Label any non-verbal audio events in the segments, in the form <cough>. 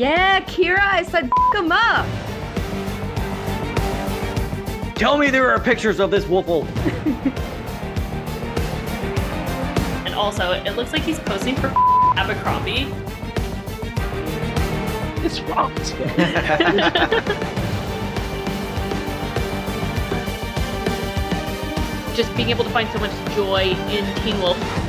Yeah, Kira, I said f him up. Tell me there are pictures of this Wolfle. <laughs> And also, it looks like he's posing for <laughs> Abercrombie. It's wrong. <laughs> Just being able to find so much joy in Teen Wolf.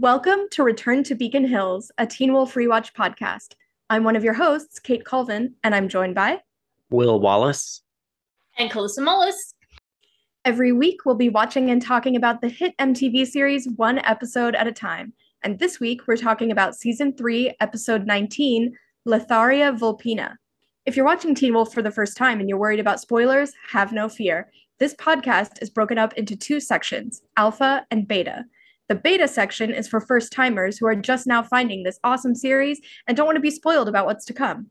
Welcome to Return to Beacon Hills, a Teen Wolf Rewatch podcast. I'm one of your hosts, Kate Colvin, and I'm joined by. Will Wallace. And Kalissa Mullis. Every week, we'll be watching and talking about the hit MTV series one episode at a time. And this week, we're talking about season three, episode 19, Letharia Vulpina. If you're watching Teen Wolf for the first time and you're worried about spoilers, have no fear. This podcast is broken up into two sections Alpha and Beta. The beta section is for first timers who are just now finding this awesome series and don't want to be spoiled about what's to come.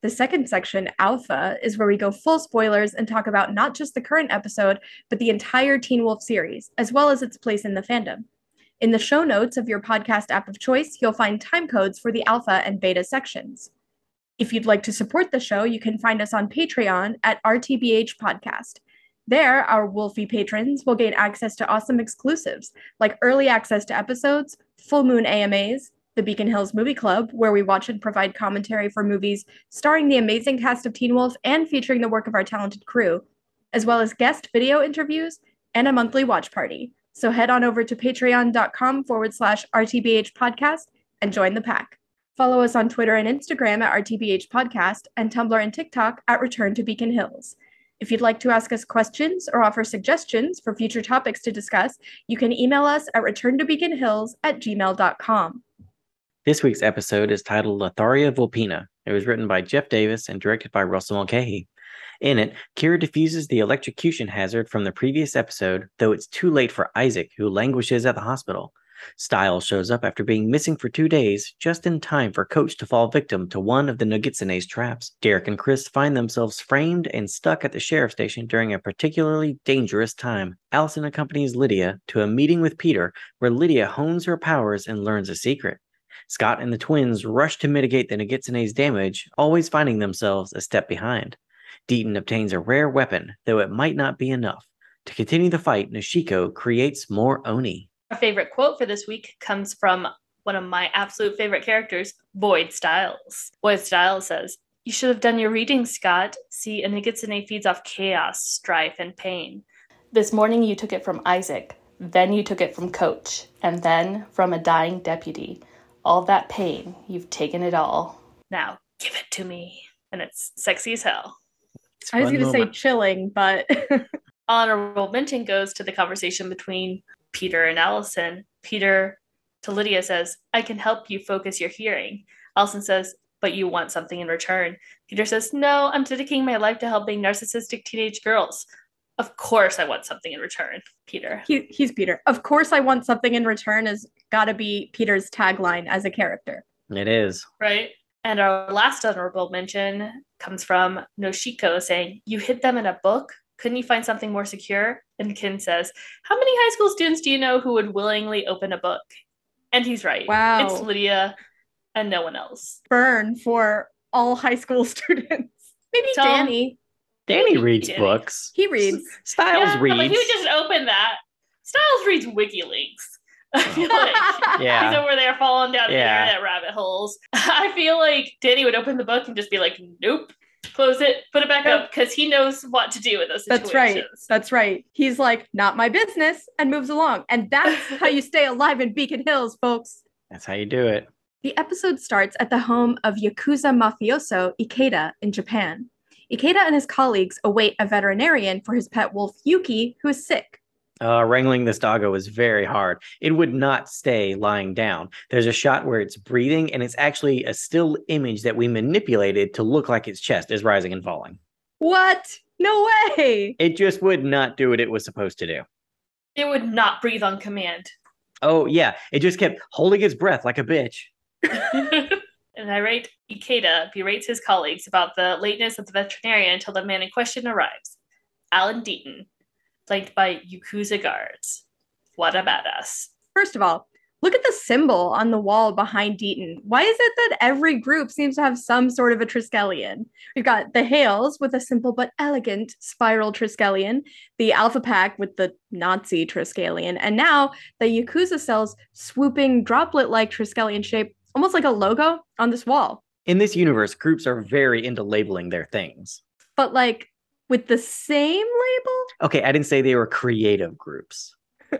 The second section, Alpha, is where we go full spoilers and talk about not just the current episode, but the entire Teen Wolf series, as well as its place in the fandom. In the show notes of your podcast app of choice, you'll find time codes for the Alpha and Beta sections. If you'd like to support the show, you can find us on Patreon at RTBH Podcast. There, our Wolfie patrons will gain access to awesome exclusives like early access to episodes, full moon AMAs, the Beacon Hills Movie Club, where we watch and provide commentary for movies starring the amazing cast of Teen Wolf and featuring the work of our talented crew, as well as guest video interviews and a monthly watch party. So head on over to patreon.com forward slash RTBH podcast and join the pack. Follow us on Twitter and Instagram at RTBH Podcast and Tumblr and TikTok at Return to Beacon Hills. If you'd like to ask us questions or offer suggestions for future topics to discuss, you can email us at returntobeaconhills at gmail.com. This week's episode is titled Letharia Vulpina. It was written by Jeff Davis and directed by Russell Mulcahy. In it, Kira diffuses the electrocution hazard from the previous episode, though it's too late for Isaac, who languishes at the hospital. Stiles shows up after being missing for two days, just in time for Coach to fall victim to one of the Nogitsune's traps. Derek and Chris find themselves framed and stuck at the sheriff station during a particularly dangerous time. Allison accompanies Lydia to a meeting with Peter, where Lydia hones her powers and learns a secret. Scott and the twins rush to mitigate the Nogitsune's damage, always finding themselves a step behind. Deaton obtains a rare weapon, though it might not be enough. To continue the fight, Noshiko creates more Oni. Our favorite quote for this week comes from one of my absolute favorite characters, Void Stiles. Void Stiles says, You should have done your reading, Scott. See, a Nogitsune feeds off chaos, strife, and pain. This morning you took it from Isaac, then you took it from Coach, and then from a dying deputy. All that pain, you've taken it all. Now, give it to me. And it's sexy as hell. I was going to say chilling, but <laughs> honorable mention goes to the conversation between Peter and Allison. Peter to Lydia says, I can help you focus your hearing. Allison says, but you want something in return. Peter says, No, I'm dedicating my life to helping narcissistic teenage girls. Of course, I want something in return, Peter. he, he's Peter. Of course, I want something in return has got to be Peter's tagline as a character. It is. Right? And our last honorable mention comes from Noshiko saying, You hid them in a book? Couldn't you find something more secure? And Ken says, How many high school students do you know who would willingly open a book? And he's right. Wow. It's Lydia and no one else. Burn for all high school <laughs> students. Maybe Tell 'em- Danny. Danny reads Danny. books. He reads. Stiles yeah, reads. but he would just open that. Stiles reads WikiLeaks. I <laughs> feel like <laughs> Yeah. he's over there falling down Yeah. internet rabbit holes. I feel like Danny would open the book and just be like, "Nope, close it, put it back up," because he knows what to do with those situations. That's right. That's right. He's like, not my business, and moves along. And that's <laughs> how you stay alive in Beacon Hills, folks. That's how you do it. The episode starts at the home of Yakuza mafioso Ikeda in Japan. Ikeda and his colleagues await a veterinarian for his pet wolf Yuki, who is sick. Uh, wrangling this doggo was very hard. It would not stay lying down. There's a shot where it's breathing, and it's actually a still image that we manipulated to look like its chest is rising and falling. What? No way. It just would not do what it was supposed to do. It would not breathe on command. Oh, yeah. It just kept holding its breath like a bitch. <laughs> <laughs> and I rate Ikeda berates his colleagues about the lateness of the veterinarian until the man in question arrives. Alan Deaton, flanked by Yakuza guards. What about us? First of all, Look at the symbol on the wall behind Deaton. Why is it that every group seems to have some sort of a Triskelion? We've got the Hales with a simple but elegant spiral Triskelion, the Alpha Pack with the Nazi Triskelion, and now the Yakuza cells swooping droplet like Triskelion shape, almost like a logo on this wall. In this universe, groups are very into labeling their things. But like with the same label? Okay, I didn't say they were creative groups. <laughs>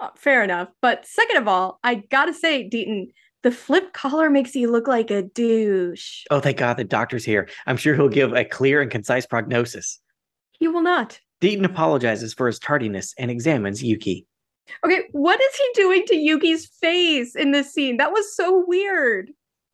Uh, fair enough. But second of all, I gotta say, Deaton, the flip collar makes you look like a douche. Oh, thank God the doctor's here. I'm sure he'll give a clear and concise prognosis. He will not. Deaton apologizes for his tardiness and examines Yuki. Okay, what is he doing to Yuki's face in this scene? That was so weird.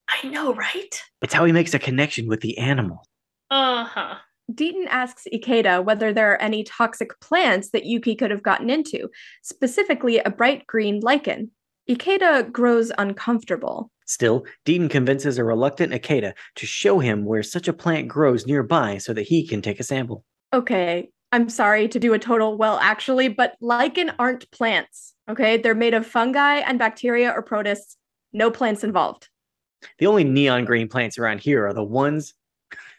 I know, right? It's how he makes a connection with the animal. Uh huh. Deaton asks Ikeda whether there are any toxic plants that Yuki could have gotten into, specifically a bright green lichen. Ikeda grows uncomfortable. Still, Deaton convinces a reluctant Ikeda to show him where such a plant grows nearby so that he can take a sample. Okay, I'm sorry to do a total well, actually, but lichen aren't plants. Okay, they're made of fungi and bacteria or protists. No plants involved. The only neon green plants around here are the ones.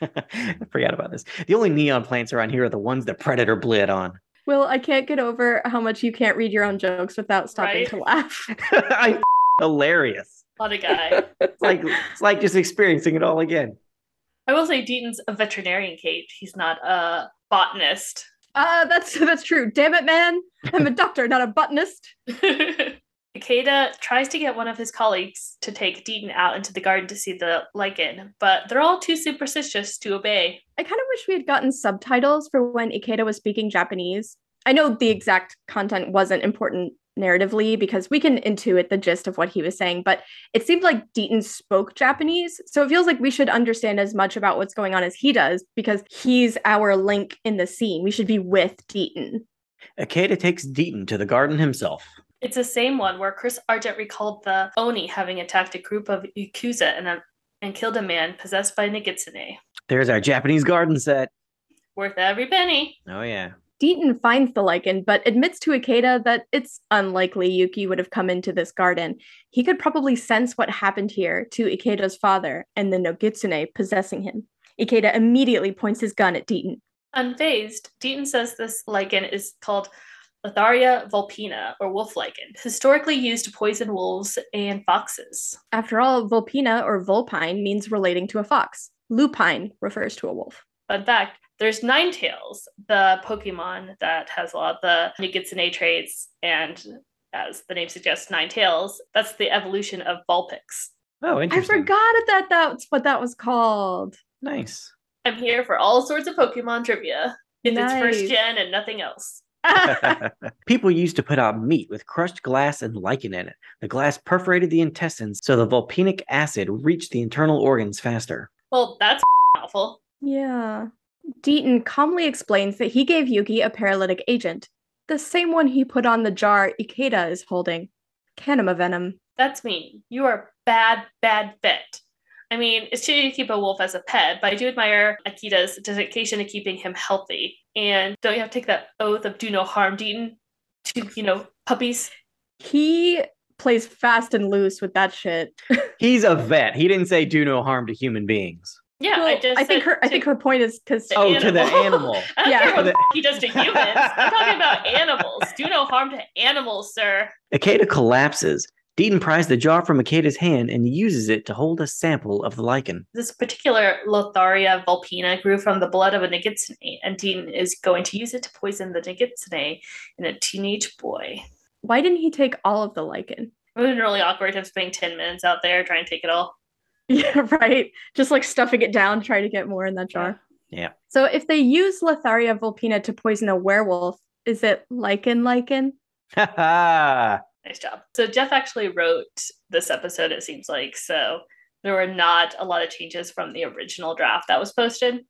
<laughs> I forgot about this. The only neon plants around here are the ones that Predator bled on. Well, I can't get over how much you can't read your own jokes without stopping Right? to laugh. <laughs> I hilarious. What a guy. It's like it's like just experiencing it all again. I will say Deaton's a veterinarian, Kate. He's not a botanist. Uh, that's that's true. Damn it, man. I'm a doctor, not a botanist. <laughs> Ikeda tries to get one of his colleagues to take Deaton out into the garden to see the lichen, but they're all too superstitious to obey. I kind of wish we had gotten subtitles for when Ikeda was speaking Japanese. I know the exact content wasn't important narratively because we can intuit the gist of what he was saying, but it seemed like Deaton spoke Japanese. So it feels like we should understand as much about what's going on as he does because he's our link in the scene. We should be with Deaton. Ikeda takes Deaton to the garden himself. It's the same one where Chris Argent recalled the Oni having attacked a group of Yakuza and, a, and killed a man possessed by Nogitsune. There's our Japanese garden set. Worth every penny. Oh yeah. Deaton finds the lichen, but admits to Ikeda that it's unlikely Yuki would have come into this garden. He could probably sense what happened here to Ikeda's father and the Nogitsune possessing him. Ikeda immediately points his gun at Deaton. Unfazed, Deaton says this lichen is called Letharia vulpina, or wolf lichen, historically used to poison wolves and foxes. After all, Vulpina or Vulpine means relating to a fox. Lupine refers to a wolf. Fun fact, there's Ninetales, the Pokemon that has a lot of the Nogitsune traits, and as the name suggests, nine tails. that's the evolution of Vulpix. Oh, interesting. I forgot that that's what that was called. Nice. I'm here for all sorts of Pokemon trivia. If it's first gen and nothing else. <laughs> <laughs> People used to put out meat with crushed glass and lichen in it. The glass perforated the intestines, so the vulpinic acid reached the internal organs faster. Well, that's <laughs> awful. yeah. Deaton calmly explains that he gave Yuki a paralytic agent, the same one he put on the jar Ikeda is holding. Kanima venom. That's mean. You are a bad, bad vet. I mean, it's shitty to keep a wolf as a pet, but I do admire Ikeda's dedication to keeping him healthy. And don't you have to take that oath of do no harm, Deaton, to, you know, puppies? He plays fast and loose with that shit. <laughs> He's a vet. He didn't say do no harm to human beings. Yeah, Well, I just I think her I think her point is because The oh, to the animal. <laughs> animal. I don't Yeah. care The- <laughs> he does to humans. I'm talking about animals. Do no harm to animals, sir. Ikeda collapses. Deaton pries the jar from Ikeda's hand and uses it to hold a sample of the lichen. This particular Letharia vulpina grew from the blood of a Nogitsune, and Dean is going to use it to poison the Nogitsune in a teenage boy. why didn't he take all of the lichen? It would have been really awkward him spending 10 minutes out there trying to take it all. <laughs> Yeah, right. Just like stuffing it down, trying to get more in that jar. Yeah. So if they use Letharia vulpina to poison a werewolf, is it lichen lichen? <laughs> Ha ha! Nice job. So Jeff actually wrote this episode, it seems like. So there were not a lot of changes from the original draft that was posted.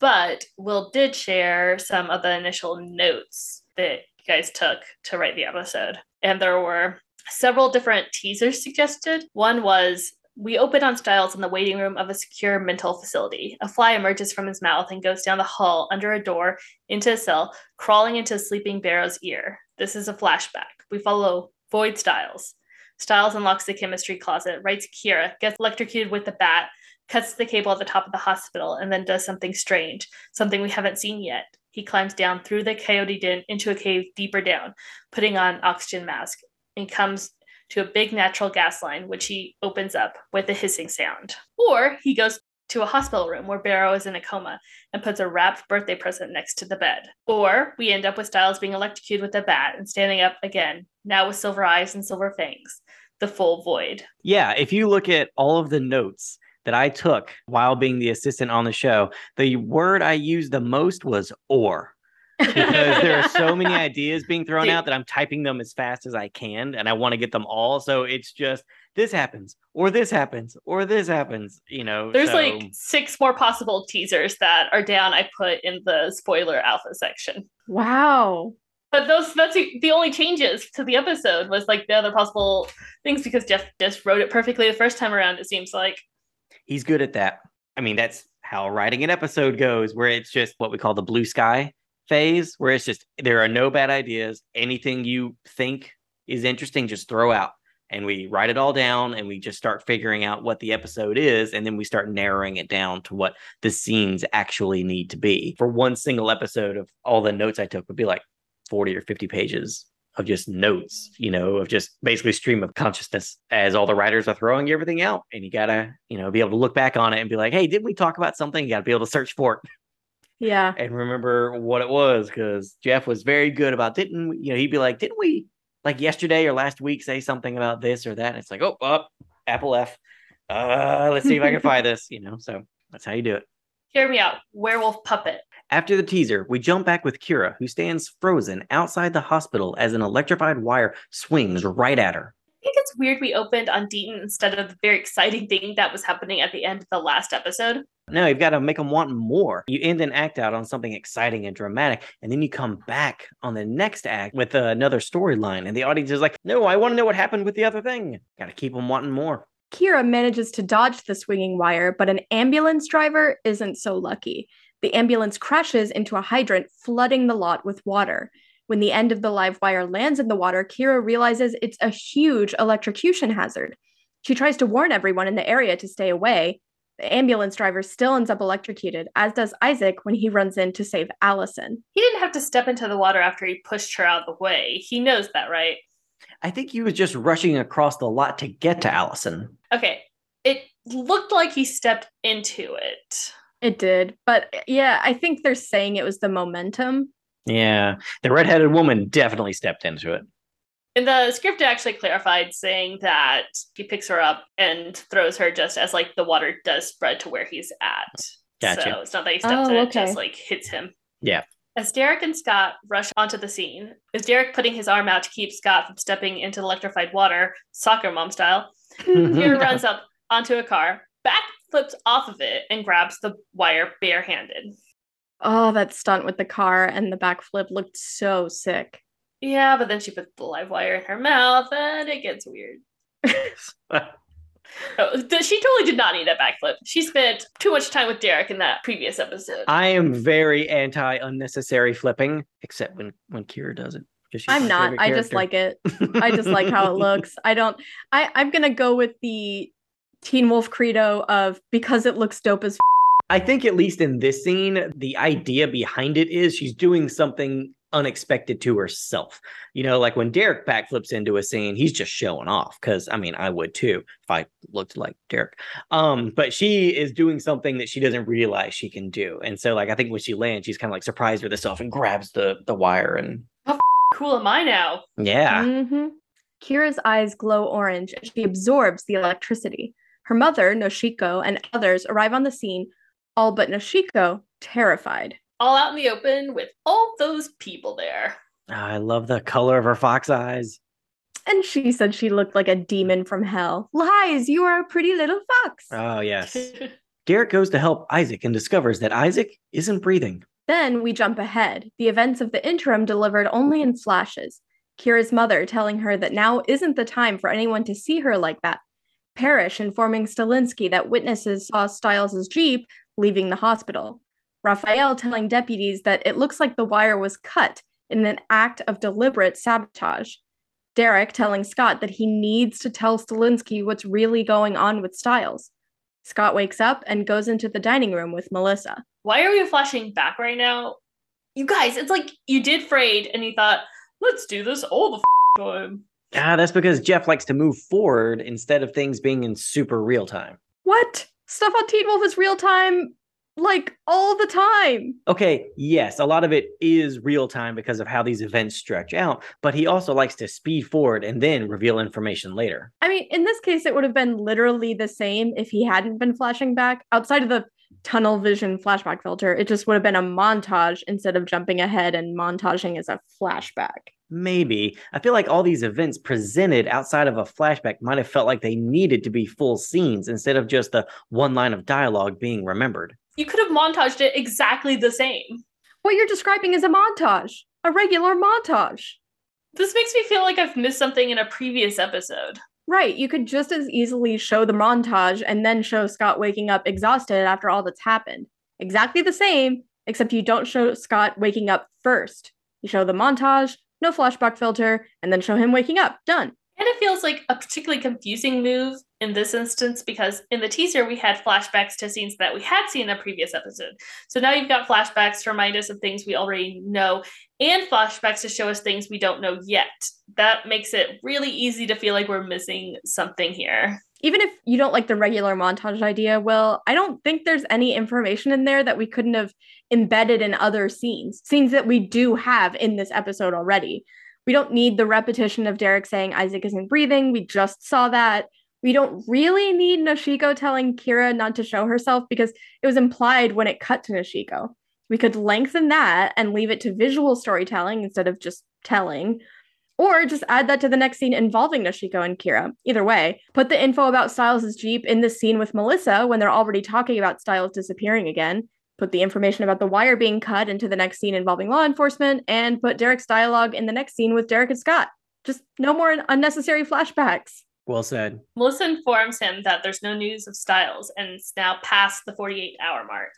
But Will did share some of the initial notes that you guys took to write the episode. And there were several different teasers suggested. One was we open on Stiles in the waiting room of a secure mental facility. A fly emerges from his mouth and goes down the hall under a door into a cell, crawling into sleeping Barrow's ear. This is a flashback. We follow Void Stiles. Stiles unlocks the chemistry closet, writes Kira, gets electrocuted with the bat, cuts the cable at the top of the hospital, and then does something strange, something we haven't seen yet. He climbs down through the coyote den into a cave deeper down, putting on oxygen mask, and comes to a big natural gas line, which he opens up with a hissing sound. Or he goes to a hospital room where Barrow is in a coma and puts a wrapped birthday present next to the bed. Or we end up with Stiles being electrocuted with a bat and standing up again, now with silver eyes and silver fangs. The full void. Yeah, if you look at all of the notes that I took while being the assistant on the show, the word I used the most was or. Because there are so many <laughs> ideas being thrown out that I'm typing them as fast as I can and I want to get them all. So it's just this happens or this happens or this happens, you know. There's so... like six more possible teasers that are down I put in the spoiler alpha section. Wow. But those that's the only changes to the episode was like the other possible things because Jeff just wrote it perfectly the first time around, it seems like. He's good at that. I mean, that's how writing an episode goes, where it's just what we call the blue sky phase where it's just there are no bad ideas. Anything you think is interesting, just throw out. And we write it all down and we just start figuring out what the episode is. And then we start narrowing it down to what the scenes actually need to be. For one single episode of all the notes I took would be like 40 or 50 pages of just notes, you know, of just basically stream of consciousness as all the writers are throwing everything out. And you gotta, you know, be able to look back on it and be like, hey, didn't we talk about something? You gotta be able to search for it. Yeah. And remember what it was because Jeff was very good about didn't you know, he'd be like, didn't we like yesterday or last week say something about this or that? And it's like, oh, up, oh, Apple F. Uh, let's see if I can find this, you know. So that's how you do it. Hear me out. Werewolf puppet. After the teaser, we jump back with Kira, who stands frozen outside the hospital as an electrified wire swings right at her. I weird we opened on Deaton instead of the very exciting thing that was happening at the end of the last episode. No, you've got to make them want more. You end an act out on something exciting and dramatic, and then you come back on the next act with uh, another storyline, and the audience is like, "No, I want to know what happened with the other thing." Got to keep them wanting more. Kira manages to dodge the swinging wire, but an ambulance driver isn't so lucky. The ambulance crashes into a hydrant, flooding the lot with water. When the end of the live wire lands in the water, Kira realizes it's a huge electrocution hazard. She tries to warn everyone in the area to stay away, the ambulance driver still ends up electrocuted, as does Isaac when he runs in to save Allison. He didn't have to step into the water after he pushed her out of the way. He knows that, right? I think he was just rushing across the lot to get to Allison. Okay. It looked like he stepped into it. It did. But yeah, I think they're saying it was the momentum. Yeah. The redheaded woman definitely stepped into it. And the script actually clarified saying that he picks her up and throws her just as like the water does spread to where he's at. Gotcha. So it's not that he steps oh, in, okay. it just like hits him. Yeah. As Derek and Scott rush onto the scene, is Derek putting his arm out to keep Scott from stepping into the electrified water, soccer mom style? <laughs> Kira runs up onto a car, back flips off of it, and grabs the wire barehanded. Oh, that stunt with the car and the backflip looked so sick. Yeah, but then she puts the live wire in her mouth and it gets weird. <laughs> Oh, she totally did not need that backflip. She spent too much time with Derek in that previous episode. I am very anti unnecessary flipping, except when when Kira does it. I'm not. I just like it. I just like how it <laughs> looks. I don't. I I'm gonna go with the Teen Wolf credo of because it looks dope as. F- I think at least in this scene, the idea behind it is she's doing something unexpected to herself. You know, like when Derek backflips into a scene, he's just showing off because I mean, I would too if I looked like Derek. Um, but she is doing something that she doesn't realize she can do. And so like I think when she lands, she's kind of like surprised with herself and grabs the the wire and how cool am I now? Yeah. Mm-hmm. Kira's eyes glow orange as she absorbs the electricity. Her mother, Noshiko, and others arrive on the scene, all but Noshiko, terrified all out in the open with all those people there. Ah, I love the color of her fox eyes. And she said she looked like a demon from hell. Lies, you are a pretty little fox. Oh, yes. <laughs> Derek goes to help Isaac and discovers that Isaac isn't breathing. Then we jump ahead. The events of the interim delivered only in flashes. Kira's mother telling her that now isn't the time for anyone to see her like that. Parrish informing Stilinski that witnesses saw Stiles' Jeep leaving the hospital. Raphael telling deputies that it looks like the wire was cut in an act of deliberate sabotage. Derek telling Scott that he needs to tell Stilinski what's really going on with Stiles. Scott wakes up and goes into the dining room with Melissa. Why are we flashing back right now? You guys, it's like you did Frayed and you thought, let's do this all the f- time. Ah, that's because Jeff likes to move forward instead of things being in super real time. What? Stuff on Teen Wolf is real time, like all the time. Okay, yes, a lot of it is real time because of how these events stretch out, but he also likes to speed forward and then reveal information later. I mean, in this case, it would have been literally the same if he hadn't been flashing back. Outside of the tunnel vision flashback filter, it just would have been a montage instead of jumping ahead and montaging as a flashback. Maybe. I feel like all these events presented outside of a flashback might have felt like they needed to be full scenes instead of just the one line of dialogue being remembered. You could have montaged it exactly the same. What you're describing is a montage, a regular montage. This makes me feel like I've missed something in a previous episode. Right, you could just as easily show the montage and then show Scott waking up exhausted after all that's happened. Exactly the same, except you don't show Scott waking up first. You show the montage, no flashback filter, and then show him waking up. Done. And it feels like a particularly confusing move in this instance because in the teaser we had flashbacks to scenes that we had seen in a previous episode. So now you've got flashbacks to remind us of things we already know and flashbacks to show us things we don't know yet. That makes it really easy to feel like we're missing something here. Even if you don't like the regular montage idea, well, I don't think there's any information in there that we couldn't have embedded in other scenes, scenes that we do have in this episode already. We don't need the repetition of Derek saying Isaac isn't breathing. We just saw that. We don't really need Noshiko telling Kira not to show herself because it was implied when it cut to Noshiko. We could lengthen that and leave it to visual storytelling instead of just telling. Or just add that to the next scene involving Noshiko and Kira. Either way, put the info about Stiles' Jeep in the scene with Melissa when they're already talking about Stiles disappearing again put the information about the wire being cut into the next scene involving law enforcement, and put Derek's dialogue in the next scene with Derek and Scott. Just no more unnecessary flashbacks. Well said. Melissa informs him that there's no news of Stiles and it's now past the 48 hour mark.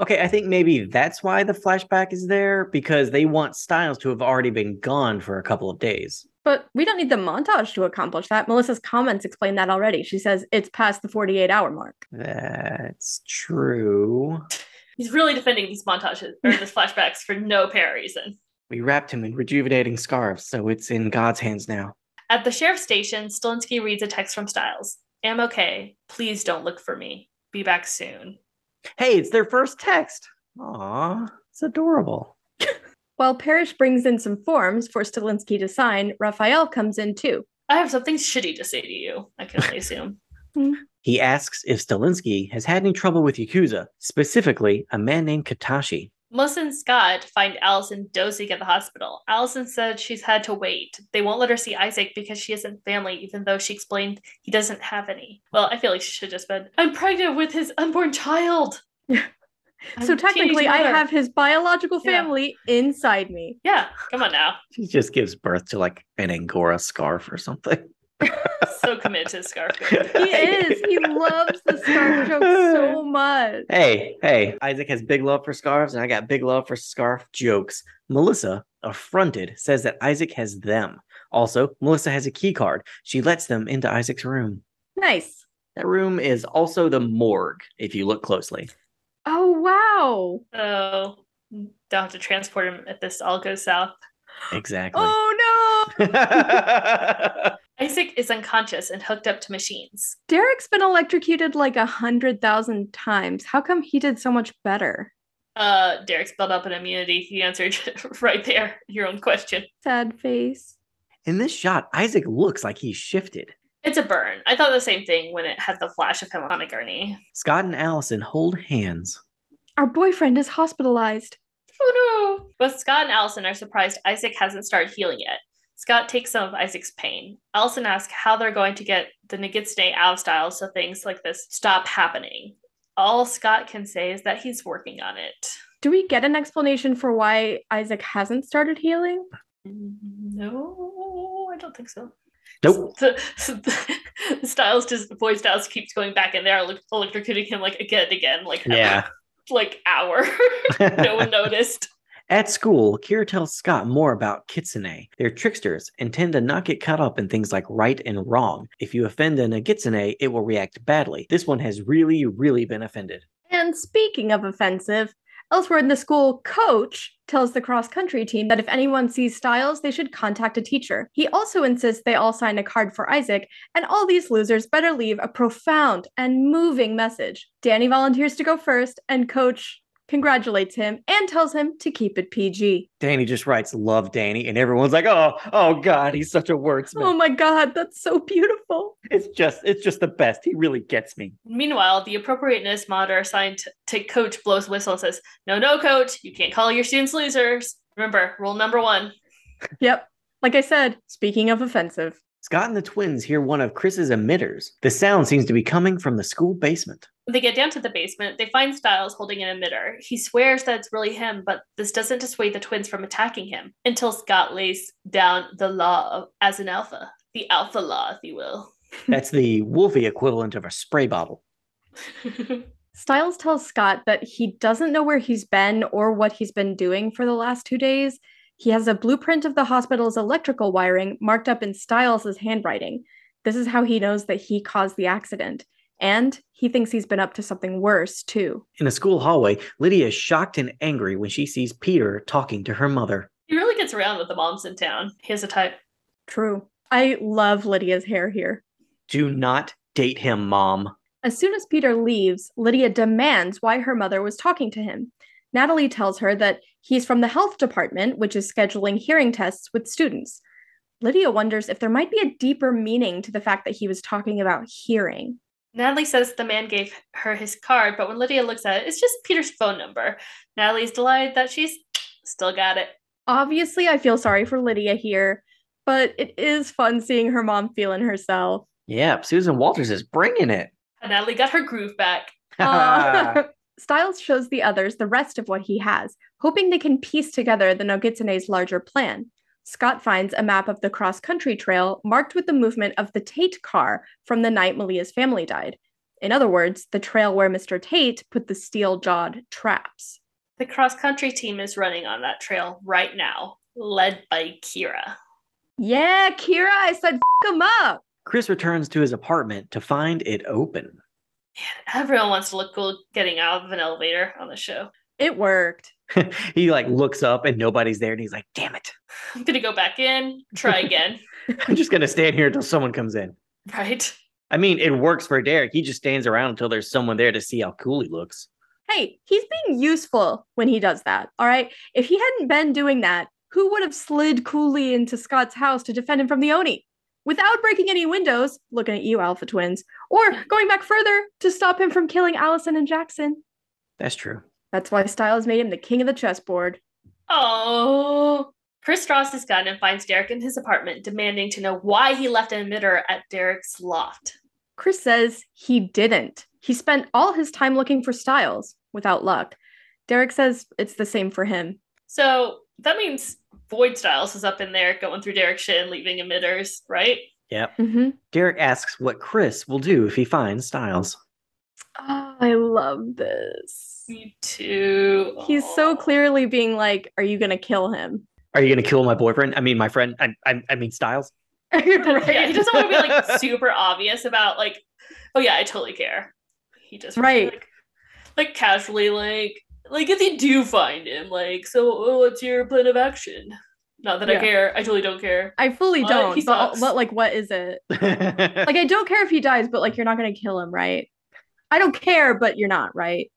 Okay, I think maybe that's why the flashback is there because they want Stiles to have already been gone for a couple of days. But we don't need the montage to accomplish that. Melissa's comments explain that already. She says it's past the 48 hour mark. That's true. He's really defending these montages or these <laughs> flashbacks for no apparent reason. We wrapped him in rejuvenating scarves, so it's in God's hands now. At the sheriff's station, Stilinski reads a text from Stiles. Am okay. Please don't look for me. Be back soon. Hey, it's their first text. Aw, it's adorable. <laughs> While Parrish brings in some forms for Stilinski to sign, Raphael comes in too. I have something shitty to say to you, I can only <laughs> assume. Hmm. He asks if Stilinski has had any trouble with Yakuza, specifically a man named Katashi. Melissa and Scott find Allison dosing at the hospital. Allison said she's had to wait. They won't let her see Isaac because she isn't family, even though she explained he doesn't have any. Well, I feel like she should have just been, I'm pregnant with his unborn child. <laughs> I'm so technically, I have his biological Yeah. family inside me. Yeah, come on now. She just gives birth to like an Angora scarf or something. <laughs> So committed to Scarf. He <laughs> is. He loves the scarf <laughs> joke so much. Hey, hey, Isaac has big love for scarves, and I got big love for scarf jokes. Melissa, affronted, says that Isaac has them. Also, Melissa has a key card. She lets them into Isaac's room. Nice. That room is also the morgue, if you look closely. Oh wow. So don't have to transport him if this all goes south. Exactly. Oh no. Isaac is unconscious and hooked up to machines. Derek's been electrocuted like a hundred thousand times. How come he did so much better? Uh, Derek's built up an immunity. He answered <laughs> right there your own question. Sad face. In this shot, Isaac looks like he's shifted. It's a burn. I thought the same thing when it had the flash of him on a gurney. Scott and Allison hold hands. Our boyfriend is hospitalized. Oh no! Both Scott and Allison are surprised Isaac hasn't started healing yet. Scott takes some of Isaac's pain. Allison asks how they're going to get the Nogitsune out of style so things like this stop happening. All Scott can say is that he's working on it. Do we get an explanation for why Isaac hasn't started healing? No, I don't think so. Nope. <laughs> The, the Stiles just Void Stiles keeps going back in there, electrocuting him like again and again, like Yeah. <laughs> like hour. <laughs> no one noticed. At school, Kira tells Scott more about kitsune. They're tricksters and tend to not get caught up in things like right and wrong. If you offend an kitsune, it will react badly. This one has really, really been offended. And speaking of offensive, elsewhere in the school, Coach tells the cross country team that if anyone sees Stiles, they should contact a teacher. He also insists they all sign a card for Isaac, and all these losers better leave a profound and moving message. Danny volunteers to go first, and Coach congratulates him and tells him to keep it PG. Danny just writes "Love Danny," and everyone's like, "Oh, oh God, he's such a wordsmith." Oh my God, that's so beautiful. It's just, it's just the best. He really gets me. Meanwhile, the appropriateness monitor assigned to, to coach blows whistle and says, No, no, coach, you can't call your students losers. Remember, rule number one. Yep. Like I said, speaking of offensive, Scott and the twins hear one of Chris's emitters. The sound seems to be coming from the school basement. When they get down to the basement, they find Stiles holding an emitter. He swears that it's really him, but this doesn't dissuade the twins from attacking him until Scott lays down the law of, as an alpha. The alpha law, if you will. <laughs> That's the Wolfie equivalent of a spray bottle. <laughs> Stiles tells Scott that he doesn't know where he's been or what he's been doing for the last two days. He has a blueprint of the hospital's electrical wiring marked up in Stiles' handwriting. This is how he knows that he caused the accident. And he thinks he's been up to something worse, too. In a school hallway, Lydia is shocked and angry when she sees Peter talking to her mother. he really gets around with the moms in town. He has a type. True. I love Lydia's hair here. Do not date him, Mom. As soon as Peter leaves, Lydia demands why her mother was talking to him. Natalie tells her that he's from the health department, which is scheduling hearing tests with students. Lydia wonders if there might be a deeper meaning to the fact that he was talking about hearing. Natalie says the man gave her his card, but when Lydia looks at it, it's just Peter's phone number. Natalie's delighted that she's still got it. Obviously, I feel sorry for Lydia here, but it is fun seeing her mom feeling herself. Yep, Susan Walters is bringing it. And Natalie got her groove back. <laughs> Uh, <laughs> Stiles shows the others the rest of what he has, hoping they can piece together the Nogitsune's larger plan. Scott finds a map of the cross country trail marked with the movement of the Tate car from the night Malia's family died. In other words, the trail where Mr. Tate put the steel jawed traps. The cross country team is running on that trail right now, led by Kira. Yeah, Kira, I said f him up. Chris returns to his apartment to find it open. Everyone wants to look cool getting out of an elevator on the show. It worked. <laughs> he like looks up and nobody's there and he's like, damn it. I'm gonna go back in, try again. <laughs> I'm just gonna stand here until someone comes in. right? I mean, it works for Derek. He just stands around until there's someone there to see how cool he looks. Hey, he's being useful when he does that. All right. If he hadn't been doing that, who would have slid coolly into Scott's house to defend him from the Oni? Without breaking any windows, looking at you, Alpha Twins, or <laughs> going back further to stop him from killing Allison and Jackson. That's true. That's why Stiles made him the king of the chessboard. Oh. Chris draws his gun and finds Derek in his apartment, demanding to know why he left an emitter at Derek's loft. Chris says he didn't. He spent all his time looking for Stiles without luck. Derek says it's the same for him. So that means Void Stiles is up in there going through Derek's shit and leaving emitters, right? Yep. Mm-hmm. Derek asks what Chris will do if he finds Stiles. Oh, I love this. Me too. He's so clearly being like, Are you going to kill him? Are you gonna kill my boyfriend? I mean, my friend. I, I, I mean, Stiles. <laughs> right? Yeah, he doesn't want to be like super obvious about like, oh yeah, I totally care. He just Right. like, like casually like like if you do find him, like, so oh, what's your plan of action? Not that I care. I totally don't care. I fully What? don't. He But, but like, what is it? <laughs> Like, I don't care if he dies, but like, you're not going to kill him, right? I don't care, but you're not, right?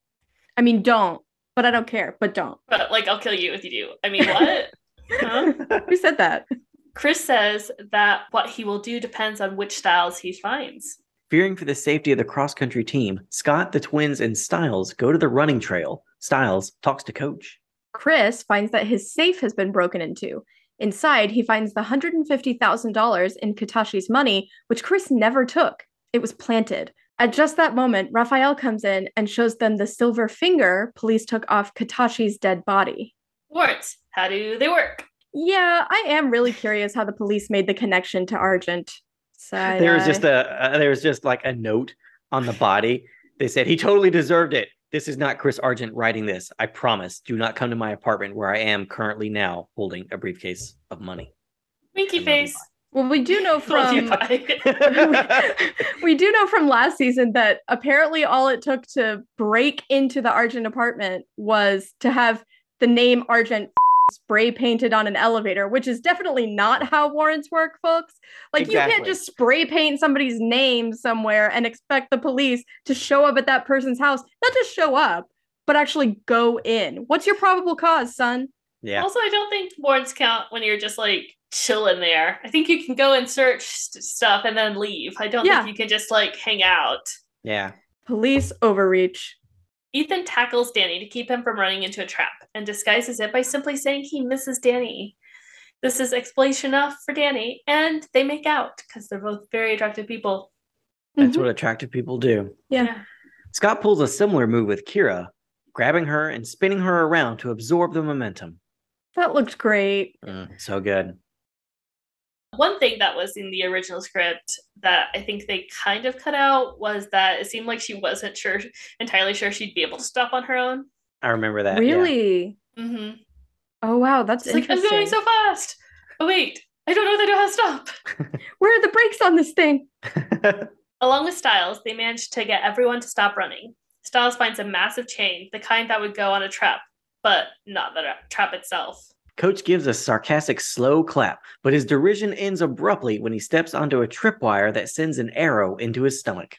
I mean, don't. But I don't care, but don't. But like, I'll kill you if you do. I mean, what? <laughs> huh? Who said that? Chris says that what he will do depends on which Stiles he finds. Fearing for the safety of the cross country team, Scott, the twins, and Stiles go to the running trail. Stiles talks to Coach. Chris finds that his safe has been broken into. Inside, he finds the $150,000 in Katashi's money, which Chris never took. It was planted. At just that moment, Raphael comes in and shows them the silver finger police took off Katashi's dead body. Warrants, how do they work? Yeah, I am really curious how the police made the connection to Argent. Side There was eye. just a uh, there was just like a note on the body. They said he totally deserved it. This is not Chris Argent writing this. I promise. Do not come to my apartment where I am currently now holding a briefcase of money. Winky face. Well, we do know <laughs> from bye. <laughs> <laughs> we do know from last season that apparently all it took to break into the Argent apartment was to have the name Argent spray painted on an elevator, which is definitely not how warrants work, folks. Like you can't just spray paint somebody's name somewhere and expect the police to show up at that person's house, not just show up, but actually go in. What's your probable cause, son? yeah. Also, I don't think warrants count when you're just like chilling there. I think you can go and search st- stuff and then leave. I don't Yeah. think you can just like hang out. Yeah. Police overreach. Ethan tackles Danny to keep him from running into a trap and disguises it by simply saying he misses Danny. This is explanation enough for Danny, and they make out because they're both very attractive people. That's Mhm. what attractive people do. Yeah. Scott pulls a similar move with Kira, grabbing her and spinning her around to absorb the momentum. That looked great. Mm, so good. One thing that was in the original script that I think they kind of cut out was that it seemed like she wasn't sure entirely sure she'd be able to stop on her own. I remember that. yeah. really? Mm-hmm. Oh wow, that's It's like I'm going so fast. Oh wait, I don't know that I know how to stop. <laughs> Where are the brakes on this thing? <laughs> Along with Styles, they managed to get everyone to stop running. Styles finds a massive chain, the kind that would go on a trap, but not the tra- trap itself. Coach gives a sarcastic slow clap, but his derision ends abruptly when he steps onto a tripwire that sends an arrow into his stomach.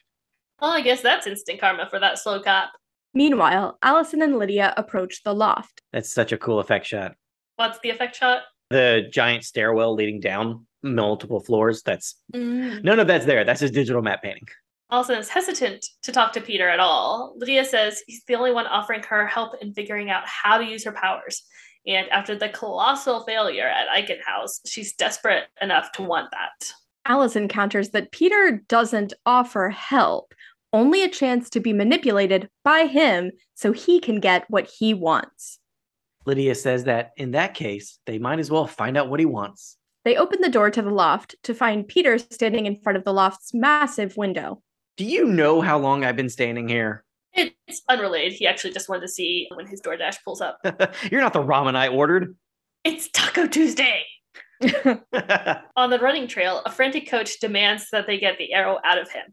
Well, I guess that's instant karma for that slow clap. Meanwhile, Allison and Lydia approach the loft. That's such a cool effect shot. What's the effect shot? The giant stairwell leading down multiple floors. That's Mm. none of that's there. That's his digital map painting. Allison is hesitant to talk to Peter at all. Lydia says he's the only one offering her help in figuring out how to use her powers. And after the colossal failure at Eichen House, she's desperate enough to want that. Alice encounters that Peter doesn't offer help, only a chance to be manipulated by him so he can get what he wants. Lydia says that in that case, they might as well find out what he wants. They open the door to the loft to find Peter standing in front of the loft's massive window. Do you know how long I've been standing here? It's unrelated. He actually just wanted to see when his DoorDash pulls up. <laughs> You're not the ramen I ordered. It's Taco Tuesday! <laughs> On the running trail, a frantic coach demands that they get the arrow out of him.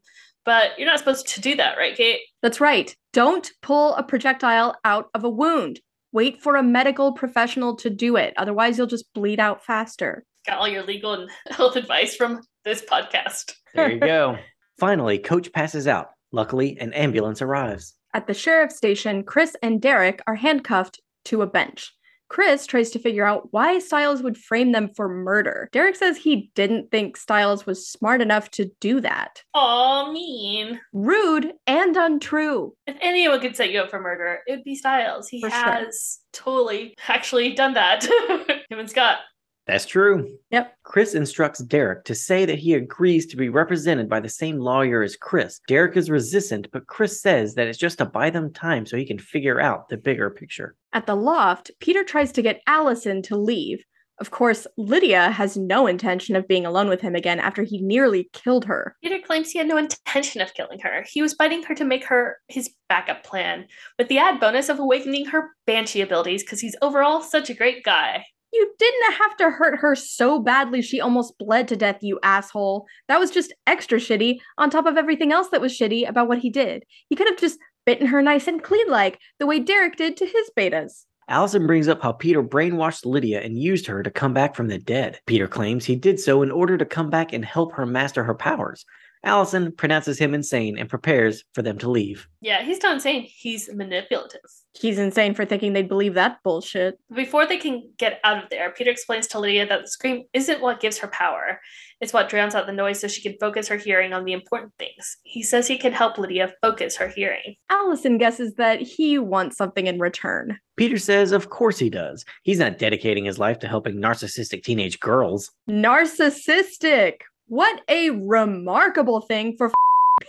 But you're not supposed to do that, right, Kate? That's right. Don't pull a projectile out of a wound. Wait for a medical professional to do it. Otherwise, you'll just bleed out faster. Got all your legal and <laughs> health advice from this podcast. there you go. Finally, Coach passes out. Luckily, an ambulance arrives. At the sheriff's station, Chris and Derek are handcuffed to a bench. Chris tries to figure out why Stiles would frame them for murder. Derek says he didn't think Stiles was smart enough to do that. Aw, mean. Rude and untrue. If anyone could set you up for murder, it would be Stiles. He For sure. has totally actually done that. <laughs> Him and Scott. That's true. Yep. Chris instructs Derek to say that he agrees to be represented by the same lawyer as Chris. Derek is resistant, but Chris says that it's just to buy them time so he can figure out the bigger picture. At the loft, Peter tries to get Allison to leave. Of course, Lydia has no intention of being alone with him again after he nearly killed her. Peter claims he had no intention of killing her. He was biting her to make her his backup plan, with the add bonus of awakening her banshee abilities because he's overall such a great guy. You didn't have to hurt her so badly she almost bled to death, you asshole. That was just extra shitty on top of everything else that was shitty about what he did. He could have just bitten her nice and clean like, the way Derek did to his betas. Allison brings up how Peter brainwashed Lydia and used her to come back from the dead. Peter claims he did so in order to come back and help her master her powers. Allison pronounces him insane and prepares for them to leave. Yeah, he's not insane. He's manipulative. He's insane for thinking they'd believe that bullshit. Before they can get out of there, Peter explains to Lydia that the scream isn't what gives her power. It's what drowns out the noise so she can focus her hearing on the important things. He says he can help Lydia focus her hearing. Allison guesses that he wants something in return. Peter says, of course he does. He's not dedicating his life to helping narcissistic teenage girls. Narcissistic. What a remarkable thing for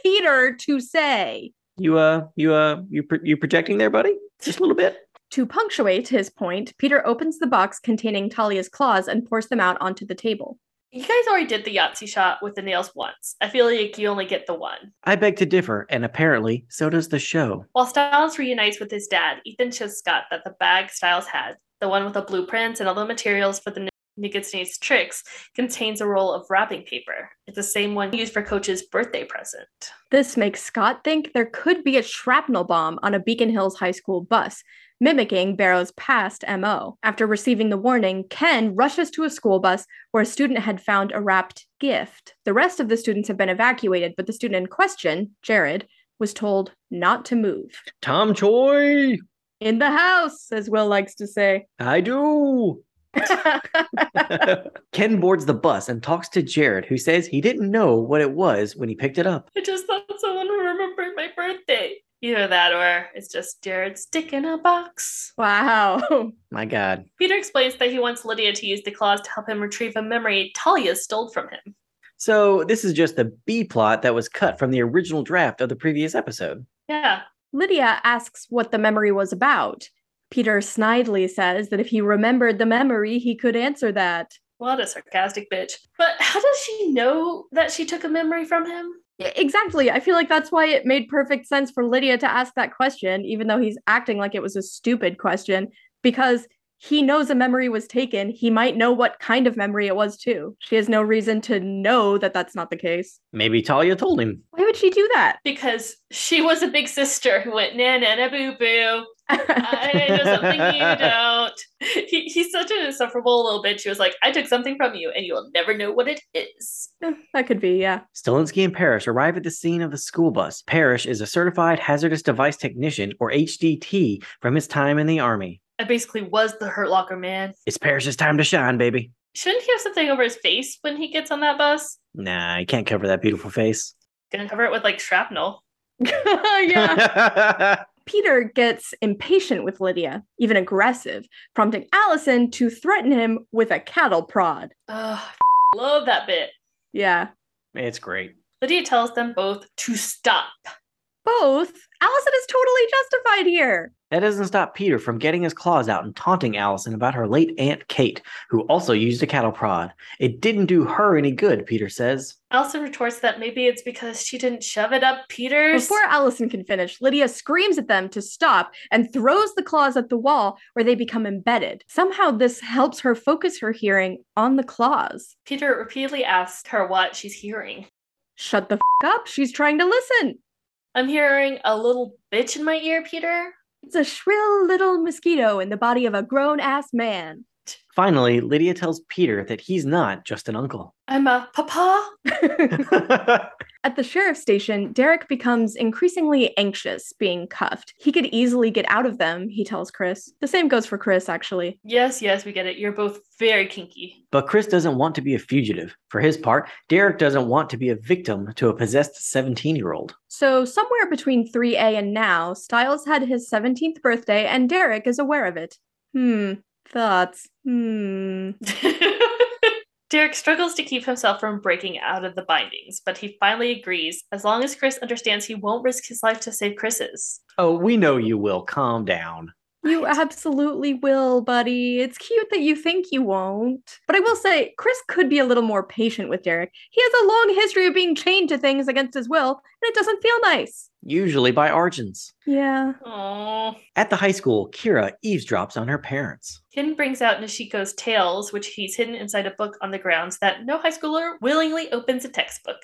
Peter to say. You, uh, you, uh, you, pro- you projecting there, buddy? Just a little bit? To punctuate his point, Peter opens the box containing Talia's claws and pours them out onto the table. You guys already did the Yahtzee shot with the nails once. I feel like you only get the one. I beg to differ, and apparently, so does the show. While Stiles reunites with his dad, Ethan shows Scott that the bag Stiles had, the one with the blueprints and all the materials for the Nogitsune tricks, contains a roll of wrapping paper. It's the same one used for Coach's birthday present. This makes Scott think there could be a shrapnel bomb on a Beacon Hills High School bus, mimicking Barrow's past MO. After receiving the warning, Ken rushes to a school bus where a student had found a wrapped gift. The rest of the students have been evacuated, but the student in question, Jared, was told not to move. Tom Choi! In the house, as Will likes to say. I do! <laughs> Ken boards the bus and talks to Jared, who says he didn't know what it was when he picked it up. I just thought someone remembered my birthday. Either that or it's just Jared's stick in a box. wow. <laughs> My God. Peter explains that he wants Lydia to use the claws to help him retrieve a memory Talia stole from him. So, this is just the B plot that was cut from the original draft of the previous episode. Yeah. Lydia asks what the memory was about. Peter snidely says that if he remembered the memory, he could answer that. What a sarcastic bitch. But how does she know that she took a memory from him? Yeah, Exactly. I feel like that's why it made perfect sense for Lydia to ask that question, even though he's acting like it was a stupid question, because he knows a memory was taken. He might know what kind of memory it was, too. She has no reason to know that that's not the case. Maybe Talia told him. Why would she do that? Because she was a big sister who went na na na boo boo. I <laughs> know something you don't. He, he's such an insufferable little bitch. She was like, I took something from you and you'll never know what it is. Eh, that could be, yeah. Stilinski and Parrish arrive at the scene of the school bus. Parrish is a certified hazardous device technician, or HDT, from his time in the Army. I basically was the Hurt Locker man. It's Parrish's time to shine, baby. Shouldn't he have something over his face when he gets on that bus? Nah, he can't cover that beautiful face. Gonna cover it with like shrapnel. <laughs> yeah. <laughs> Peter gets impatient with Lydia, even aggressive, prompting Allison to threaten him with a cattle prod. Ugh, love that bit. Yeah. it's great. Lydia tells them both to stop. Both? Allison is totally justified here. That doesn't stop Peter from getting his claws out and taunting Allison about her late Aunt Kate, who also used a cattle prod. It didn't do her any good, Peter says. Allison retorts that maybe it's because she didn't shove it up Peter's. Before Allison can finish, Lydia screams at them to stop and throws the claws at the wall where they become embedded. Somehow, this helps her focus her hearing on the claws. Peter repeatedly asks her what she's hearing. Shut the f up, she's trying to listen. I'm hearing a little bitch in my ear, Peter. It's a shrill little mosquito in the body of a grown ass man. Finally, Lydia tells Peter that he's not just an uncle. I'm a papa. <laughs> At the sheriff's station, Derek becomes increasingly anxious being cuffed. He could easily get out of them, he tells Chris. The same goes for Chris, actually. Yes, yes, we get it. You're both very kinky. but Chris doesn't want to be a fugitive. For his part, Derek doesn't want to be a victim to a possessed 17 year old. So, somewhere between 3A and now, Stiles had his 17th birthday and Derek is aware of it. Hmm. Thoughts. Hmm. <laughs> Derek struggles to keep himself from breaking out of the bindings, but he finally agrees as long as Chris understands he won't risk his life to save Chris's. Oh, we know you will. Calm down. You absolutely will, buddy. It's cute that you think you won't. But I will say, Chris could be a little more patient with Derek. He has a long history of being chained to things against his will, and it doesn't feel nice. Usually by Argents. Yeah. Oh. At the high school, Kira eavesdrops on her parents. Ken brings out Noshiko's tails, which he's hidden inside a book on the grounds that no high schooler willingly opens a textbook.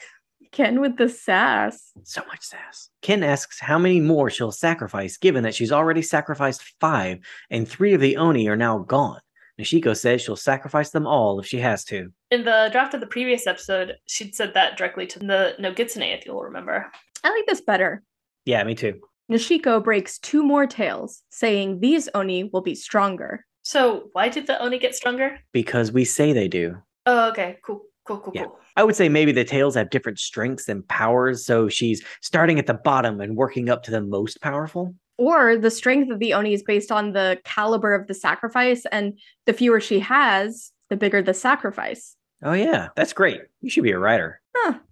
Ken with the sass. So much sass. Ken asks how many more she'll sacrifice, given that she's already sacrificed five, and three of the Oni are now gone. Nishiko says she'll sacrifice them all if she has to. In the draft of the previous episode, she'd said that directly to the Nogitsune, if you'll remember. I like this better. Yeah, me too. Noshiko breaks two more tails, saying these Oni will be stronger. So, why did the Oni get stronger? Because we say they do. Oh, okay, cool, cool, cool, Yeah. cool. I would say maybe the tails have different strengths and powers, so she's starting at the bottom and working up to the most powerful. Or the strength of the Oni is based on the caliber of the sacrifice, and the fewer she has, the bigger the sacrifice. Oh, yeah, that's great. You should be a writer.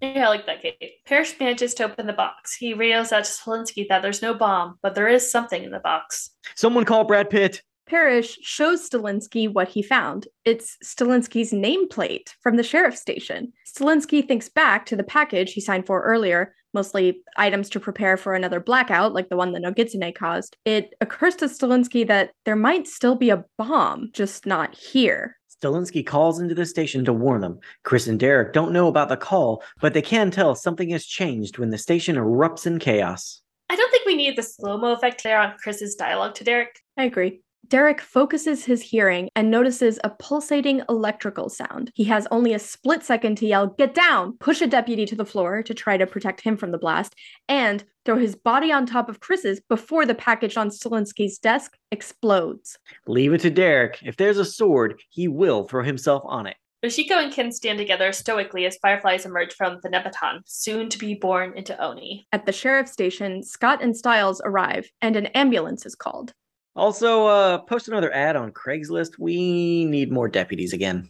Yeah, I like that, Kate. Parrish manages to open the box. He radios out to Stilinski that there's no bomb, but there is something in the box. Someone call Brad Pitt. Parrish shows Stilinski what he found. It's Stilinski's nameplate from the sheriff's station. Stilinski thinks back to the package he signed for earlier, mostly items to prepare for another blackout, like the one that Nogitsune caused. It occurs to Stilinski that there might still be a bomb, just not here. Stilinski calls into the station to warn them. Chris and Derek don't know about the call, but they can tell something has changed when the station erupts in chaos. I don't think we need the slow mo effect there on Chris's dialogue to Derek. I agree. Derek focuses his hearing and notices a pulsating electrical sound. He has only a split second to yell, Get down! Push a deputy to the floor to try to protect him from the blast, and throw his body on top of Chris's before the package on Stilinski's desk explodes. Leave it to Derek. If there's a sword, he will throw himself on it. Noshiko and Ken stand together stoically as fireflies emerge from the Nemeton, soon to be born into Oni. At the sheriff's station, Scott and Stiles arrive, and an ambulance is called. Also, uh, post another ad on Craigslist. We need more deputies again.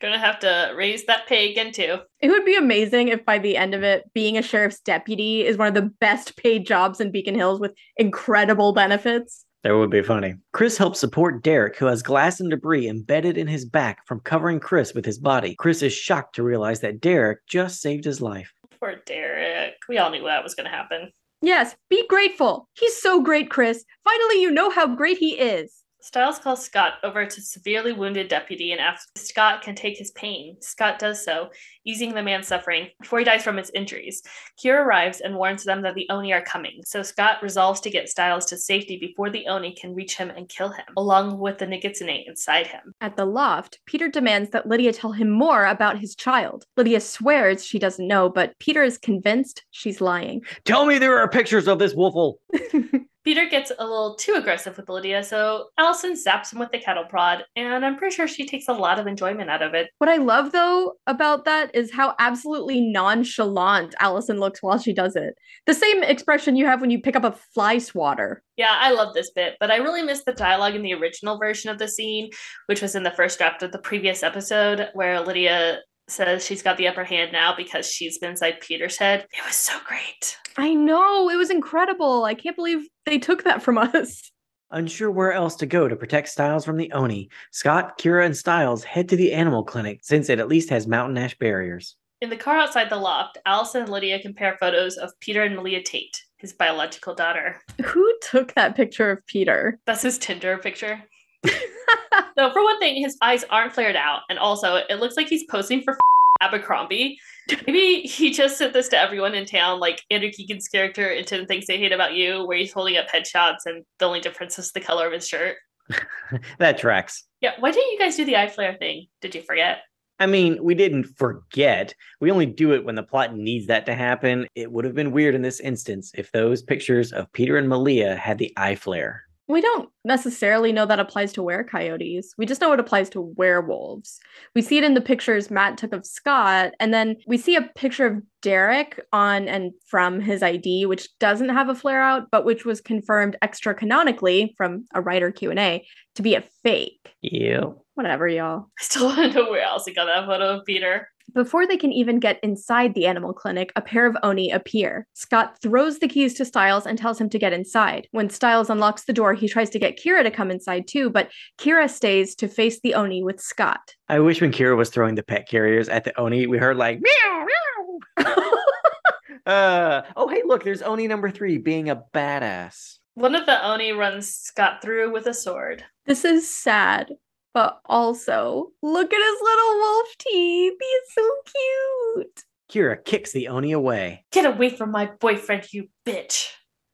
Gonna have to raise that pay again too. It would be amazing if by the end of it, being a sheriff's deputy is one of the best paid jobs in Beacon Hills with incredible benefits. That would be funny. Chris helps support Derek, who has glass and debris embedded in his back from covering Chris with his body. Chris is shocked to realize that Derek just saved his life. Poor Derek. We all knew that was gonna happen. Yes, be grateful. He's so great, Chris. Finally, you know how great he is. Stiles calls Scott over to severely wounded deputy and asks if Scott can take his pain. Scott does so, easing the man's suffering before he dies from his injuries. Kira arrives and warns them that the Oni are coming, so Scott resolves to get Stiles to safety before the Oni can reach him and kill him, along with the Nogitsune inside him. At the loft, Peter demands that Lydia tell him more about his child. Lydia swears she doesn't know, but Peter is convinced she's lying. Tell me there are pictures of this woofle. <laughs> Peter gets a little too aggressive with Lydia, so Allison zaps him with the kettle prod, and I'm pretty sure she takes a lot of enjoyment out of it. What I love though about that is how absolutely nonchalant Allison looks while she does it. The same expression you have when you pick up a fly swatter. Yeah, I love this bit, but I really miss the dialogue in the original version of the scene, which was in the first draft of the previous episode, where Lydia says she's got the upper hand now because she's been inside Peter's head. It was so great. I know, it was incredible. I can't believe they took that from <laughs> us. Unsure where else to go to protect Stiles from the Oni, Scott, Kira, and Stiles head to the animal clinic since it at least has mountain ash barriers. In the car outside the loft, Allison and Lydia compare photos of Peter and Malia Tate, his biological daughter. Who took that picture of Peter? That's his Tinder picture. <laughs> <laughs> so, for one thing, his eyes aren't flared out, and also it looks like he's posing for <laughs> Abercrombie. Maybe he just sent this to everyone in town, like Andrew Keegan's character in 10 Things They Hate About You, where he's holding up headshots and the only difference is the color of his shirt. <laughs> that tracks. Yeah, why didn't you guys do the eye flare thing? Did you forget? I mean, we didn't forget. We only do it when the plot needs that to happen. It would have been weird in this instance if those pictures of Peter and Malia had the eye flare. We don't necessarily know that applies to were coyotes. We just know it applies to werewolves. We see it in the pictures Matt took of Scott, and then we see a picture of Derek on and from his ID, which doesn't have a flare out, but which was confirmed extra canonically from a writer Q and A to be a fake. Ew. Whatever, y'all. I still <laughs> want to know where else he got that photo of Peter. Before they can even get inside the animal clinic, a pair of Oni appear. Scott throws the keys to Stiles and tells him to get inside. When Stiles unlocks the door, he tries to get Kira to come inside too, but Kira stays to face the Oni with Scott. I wish when Kira was throwing the pet carriers at the Oni, we heard like meow meow. <laughs> uh, oh hey, look, there's Oni number three being a badass. One of the Oni runs Scott through with a sword. This is sad, but also look at his little wolf teeth. He's so cute. Kira kicks the Oni away. Get away from my boyfriend, you bitch.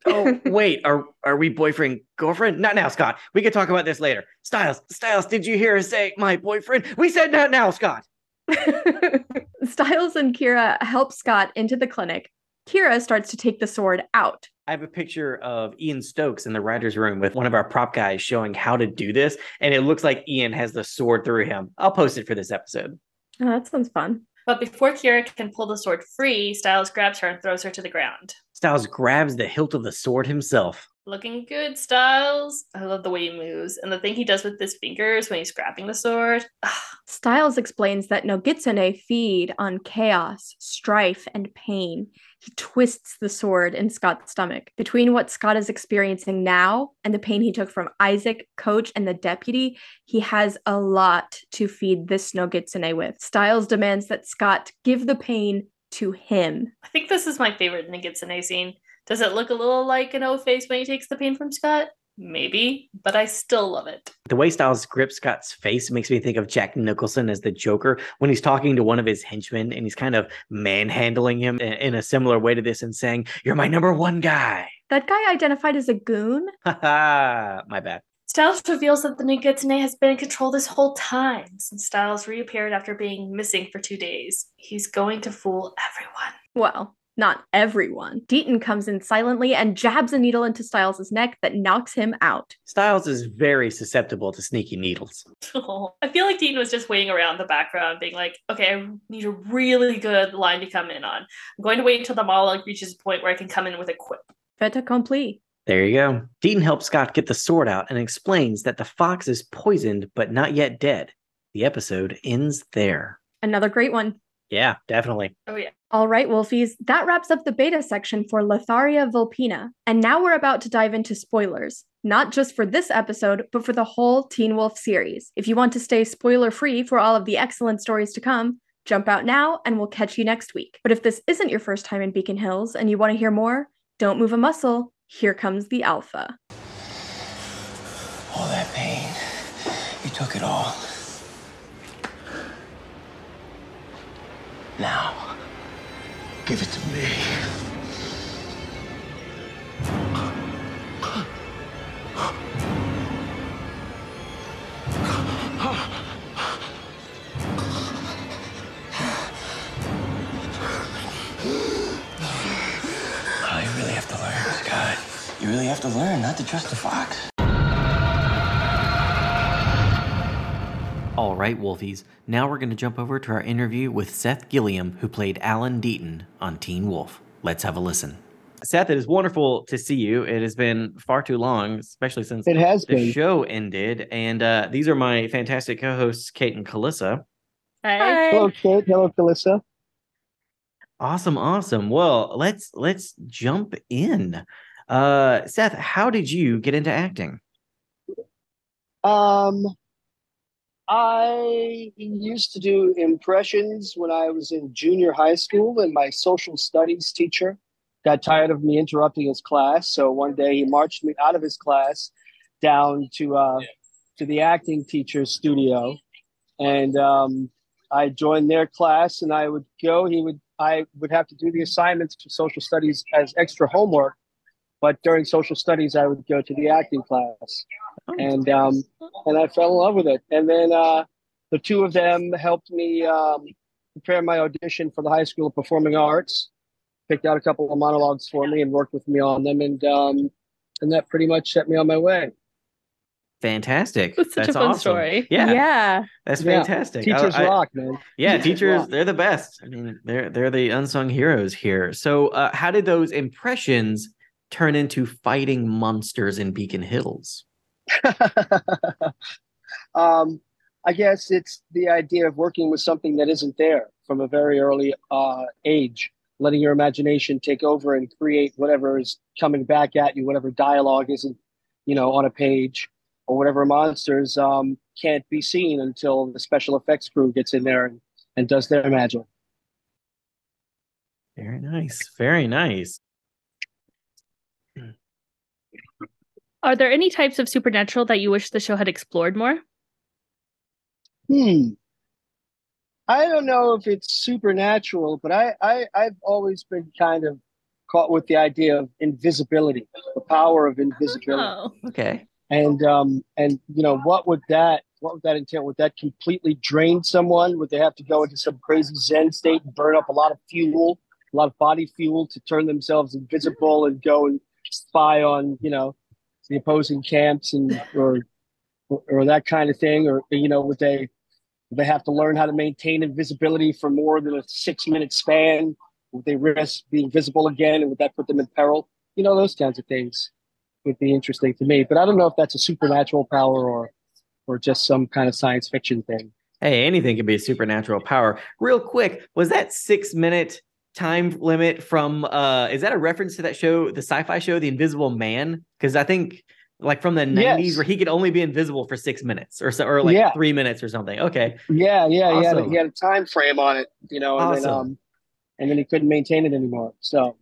Oh, <laughs> wait, are are we boyfriend girlfriend? Not now, Scott. We can talk about this later. Stiles, Stiles, did you hear us say my boyfriend? We said not now, Scott. <laughs> Stiles and Kira help Scott into the clinic. Kira starts to take the sword out. I have a picture of Ian Stokes in the writer's room with one of our prop guys showing how to do this. And it looks like Ian has the sword through him. I'll post it for this episode. Oh, that sounds fun. But before Kira can pull the sword free, Stiles grabs her and throws her to the ground. Stiles grabs the hilt of the sword himself. Looking good, Stiles. I love the way he moves. And the thing he does with his fingers when he's grabbing the sword. Stiles explains that Nogitsune feed on chaos, strife, and pain. He twists the sword in Scott's stomach. Between what Scott is experiencing now and the pain he took from Isaac, Coach, and the deputy, he has a lot to feed this Nogitsune with. Stiles demands that Scott give the pain to him. I think this is my favorite Nogitsune scene. Does it look a little like an O face when he takes the pain from Scott? Maybe, but I still love it. The way Stiles grips Scott's face makes me think of Jack Nicholson as the Joker when he's talking to one of his henchmen and he's kind of manhandling him in- in a similar way to this and saying, You're my number one guy. That guy identified as a goon? <laughs> Ha ha. My bad. Stiles reveals that the Nogitsune has been in control this whole time since Stiles reappeared after being missing for two days. He's going to fool everyone. Well, not everyone. Deaton comes in silently and jabs a needle into Stiles' neck that knocks him out. Stiles is very susceptible to sneaky needles. <laughs> I feel like Deaton was just waiting around in the background, being like, "Okay, I need a really good line to come in on. I'm going to wait until the monologue reaches a point where I can come in with a quip." Fait accompli. There you go. Deaton helps Scott get the sword out and explains that the fox is poisoned but not yet dead. The episode ends there. Another great one. Yeah, definitely. Oh yeah. All right, Wolfies, that wraps up the beta section for Letharia Vulpina. And now we're about to dive into spoilers, not just for this episode, but for the whole Teen Wolf series. If you want to stay spoiler free for all of the excellent stories to come, jump out now and we'll catch you next week. But if this isn't your first time in Beacon Hills and you want to hear more, don't move a muscle. Here comes the Alpha. All that pain. You took it all. Now, give it to me. <laughs> You really have to learn not to trust the fox. All right, Wolfies. Now we're going to jump over to our interview with Seth Gilliam, who played Alan Deaton on Teen Wolf. Let's have a listen. Seth, it is wonderful to see you. It has been far too long, especially since It has the been. show ended. And uh, these are my fantastic co hosts, Kate and Kalissa. Hi. Hello, Kate. Hello, Kalissa. Awesome, awesome. Well, let's let's jump in. Uh, Seth, how did you get into acting? Um, I used to do impressions when I was in junior high school, and my social studies teacher got tired of me interrupting his class. So one day he marched me out of his class down to uh, to the acting teacher's studio, and um, I joined their class. And I would go. He would. I would have to do the assignments for social studies as extra homework. But during social studies, I would go to the acting class and um, and I fell in love with it. And then uh, the two of them helped me um, prepare my audition for the High School of Performing Arts. Picked out a couple of monologues for me and worked with me on them, and um, and that pretty much set me on my way. Fantastic. That's such a fun story. Yeah, yeah. that's Yeah, fantastic. I- Teachers I- rock, man. Yeah, teachers, teachers they're the best. I mean, they're they're the unsung heroes here. So, uh, how did those impressions turn into fighting monsters in Beacon Hills? <laughs> um, I guess it's the idea of working with something that isn't there from a very early uh, age, letting your imagination take over and create whatever is coming back at you, whatever dialogue isn't, you know, on a page or whatever monsters um, can't be seen until the special effects crew gets in there and, and does their magic. Very nice. Very nice. Are there any types of supernatural that you wish the show had explored more? Hmm. I don't know if it's supernatural, but I, I I've always been kind of caught with the idea of invisibility, the power of invisibility, Oh, Okay. and um and you know what would that what would that entail? Would that completely drain someone? Would they have to go into some crazy Zen state and burn up a lot of fuel, a lot of body fuel to turn themselves invisible and go and spy on you know the opposing camps and or or that kind of thing, or you know would they they have to learn how to maintain invisibility for more than a six minute span Would they risk being visible again, and would that put them in peril? You know, those kinds of things would be interesting to me. But I don't know if that's a supernatural power or or just some kind of science fiction thing. Hey, anything can be a supernatural power. Real quick, was that six minute time limit from uh is that a reference to that show, the sci-fi show, The Invisible Man? Because I think like from the 90s Yes. where he could only be invisible for six minutes or so or like Yeah. three minutes or something. Okay. Yeah, yeah, he, had a, he had a time frame on it, you know, and then um, and then he couldn't maintain it anymore. So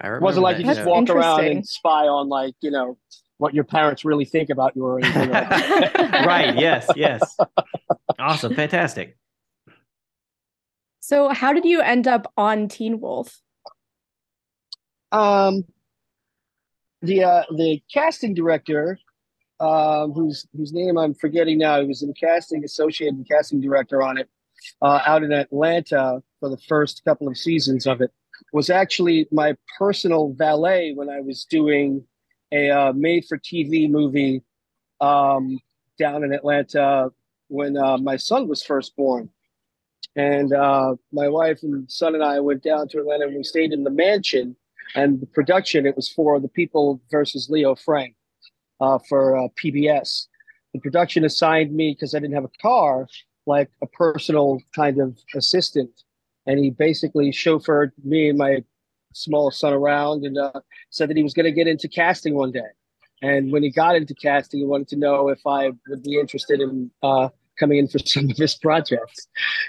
I it wasn't like you just show. walk around and spy on like you know what your parents really think about you or anything like that. <laughs> right. Yes. Yes. awesome. Fantastic. So, how did you end up on Teen Wolf? Um, the uh, the casting director, um, whose whose name I'm forgetting now, he was the casting associate and casting director on it, uh, out in Atlanta for the first couple of seasons of it, was actually my personal valet when I was doing a uh, made-for-TV movie um, down in Atlanta when uh, my son was first born. And uh, my wife and son and I went down to Atlanta and we stayed in the mansion. And the production it was for the people versus leo frank uh, for uh, pbs the production assigned me because i didn't have a car like a personal kind of assistant. And he basically chauffeured me and my small son around and uh, said that he was going to get into casting one day. And when he got into casting he wanted to know if i would be interested in uh, coming in for <laughs> some of his projects.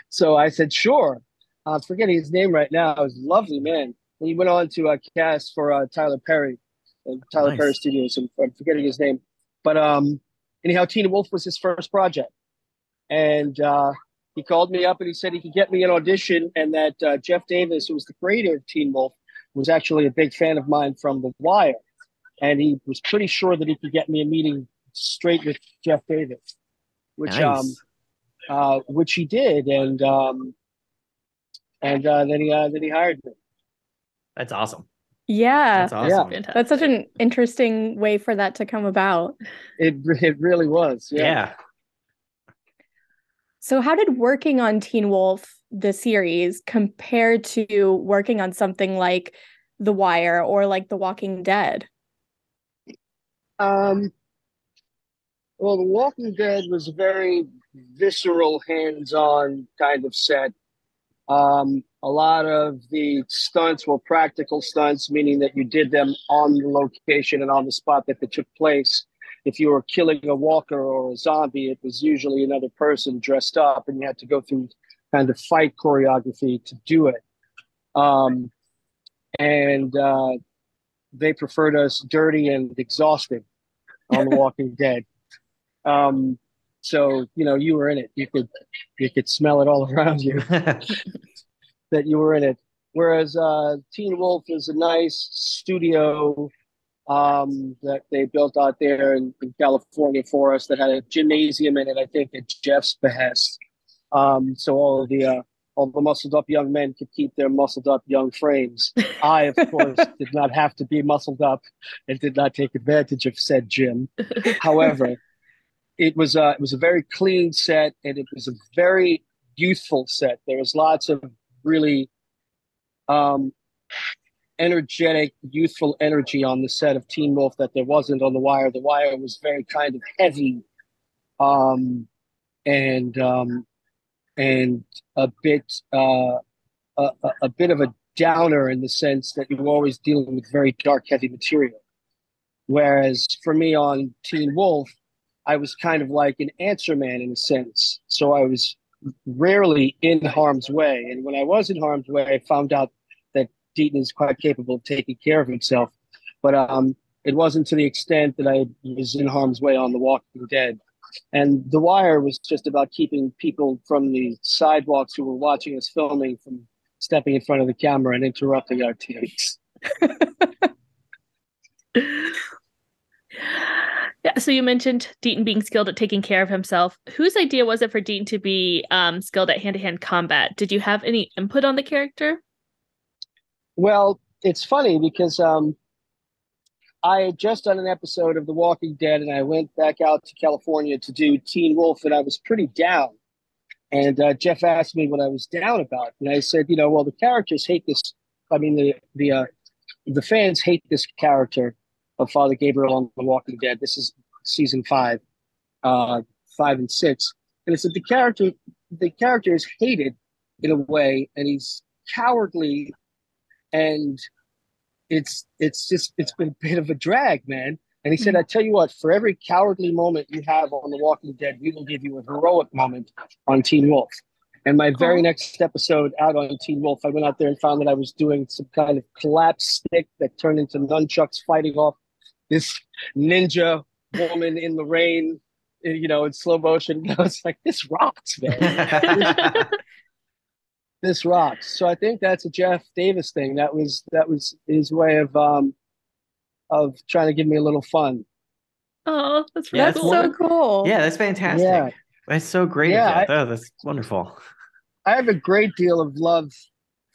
So i said sure. I'm forgetting his name right now. He was a lovely man. And he went on to uh, cast for uh, Tyler Perry, uh, Tyler Nice. Perry Studios. I'm, I'm forgetting his name, but um, anyhow, Teen Wolf was his first project, and uh, he called me up and he said he could get me an audition, and that uh, Jeff Davis, who was the creator of Teen Wolf, was actually a big fan of mine from The Wire, and he was pretty sure that he could get me a meeting straight with Jeff Davis, which nice. um, uh, which he did, and um, and uh, then he uh, then he hired me. That's awesome. Yeah, That's awesome. Fantastic. that's such an interesting way for that to come about. It it really was. Yeah. Yeah. So, how did working on Teen Wolf, the series, compare to working on something like The Wire or like The Walking Dead? Um. Well, The Walking Dead was a very visceral, hands-on kind of set. Um, a lot of the stunts were practical stunts, meaning that you did them on the location and on the spot that they took place. If you were killing a walker or a zombie, it was usually another person dressed up, and you had to go through kind of fight choreography to do it. Um, and uh, they preferred us dirty and exhausted on The <laughs> Walking Dead. Um, so you know, you were in it. You could you could smell it all around you <laughs> that you were in it. Whereas uh, Teen Wolf is a nice studio um, that they built out there in, in California for us that had a gymnasium in it. I think at Jeff's behest. Um, so all of the uh, all the muscled up young men could keep their muscled up young frames. I, of <laughs> course, did not have to be muscled up and did not take advantage of said gym. However, it was a it was a very clean set and it was a very youthful set. There was lots of really um, energetic, youthful energy on the set of Teen Wolf that there wasn't on The Wire. The Wire was very kind of heavy, um, and um, and a bit uh, a, a- bit of a downer in the sense that you're always dealing with very dark, heavy material. Whereas for me on Teen Wolf, I was kind of like an answer man in a sense. So I was rarely in harm's way. And when I was in harm's way, I found out that Deaton is quite capable of taking care of himself. But um, it wasn't to the extent that I was in harm's way on The Walking Dead. And The Wire was just about keeping people from the sidewalks who were watching us filming from stepping in front of the camera and interrupting our takes. <laughs> Yeah, so you mentioned Deaton being skilled at taking care of himself. Whose idea was it for Deaton to be um, skilled at hand-to-hand combat? Did you have any input on the character? Well, it's funny because um, I had just done an episode of The Walking Dead, and I went back out to California to do Teen Wolf, and I was pretty down. And uh, Jeff asked me what I was down about, and I said, you know, well, the characters hate this I mean the the uh, the fans hate this character of Father Gabriel on The Walking Dead. This is season five, uh, five and six, and it's that the character the character is hated in a way, and he's cowardly, and it's it's just it's been a bit of a drag, man. And he said, I tell you what, for every cowardly moment you have on The Walking Dead, we will give you a heroic moment on Teen Wolf. And my very next episode out on Teen Wolf, I went out there and found that I was doing some kind of collapse stick that turned into nunchucks fighting off this ninja woman in the rain, you know, in slow motion. <laughs> I was like, this rocks, man. <laughs> this rocks. So I think that's a Jeff Davis thing. That was that was his way of um of trying to give me a little fun. Oh, that's Yeah, That's cool. so cool. yeah, that's fantastic. Yeah. That's so great. Yeah, Yeah, oh, that's wonderful. I have a great deal of love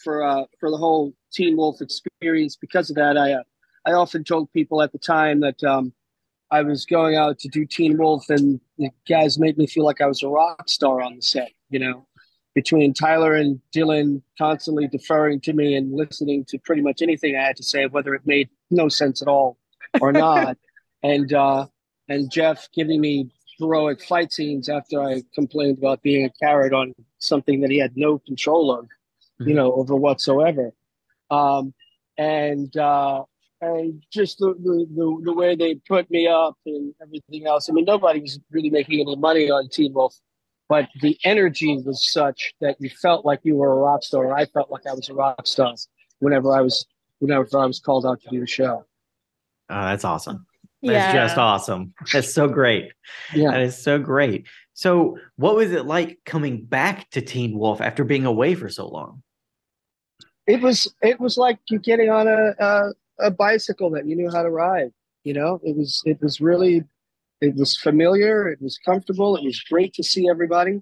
for uh for the whole Teen Wolf experience. Because of that, I uh, I often told people at the time that um I was going out to do Teen Wolf, and the guys made me feel like I was a rock star on the set. You know, between Tyler and Dylan constantly deferring to me and listening to pretty much anything I had to say, whether it made no sense at all or not, <laughs> and uh, and Jeff giving me heroic fight scenes after I complained about being a carrot on something that he had no control of, you know, over whatsoever. Um, and uh, and just the, the, the, the way they put me up and everything else. I mean, nobody was really making any money on Teen Wolf, but the energy was such that you felt like you were a rock star. I felt like I was a rock star whenever I was whenever I was called out to do the show. Oh, that's awesome. That's Yeah. just awesome. That's so great. Yeah. That is so great. So, what was it like coming back to Teen Wolf after being away for so long? it was it was like you getting on a, a a bicycle that you knew how to ride you know it was it was really it was familiar it was comfortable it was great to see everybody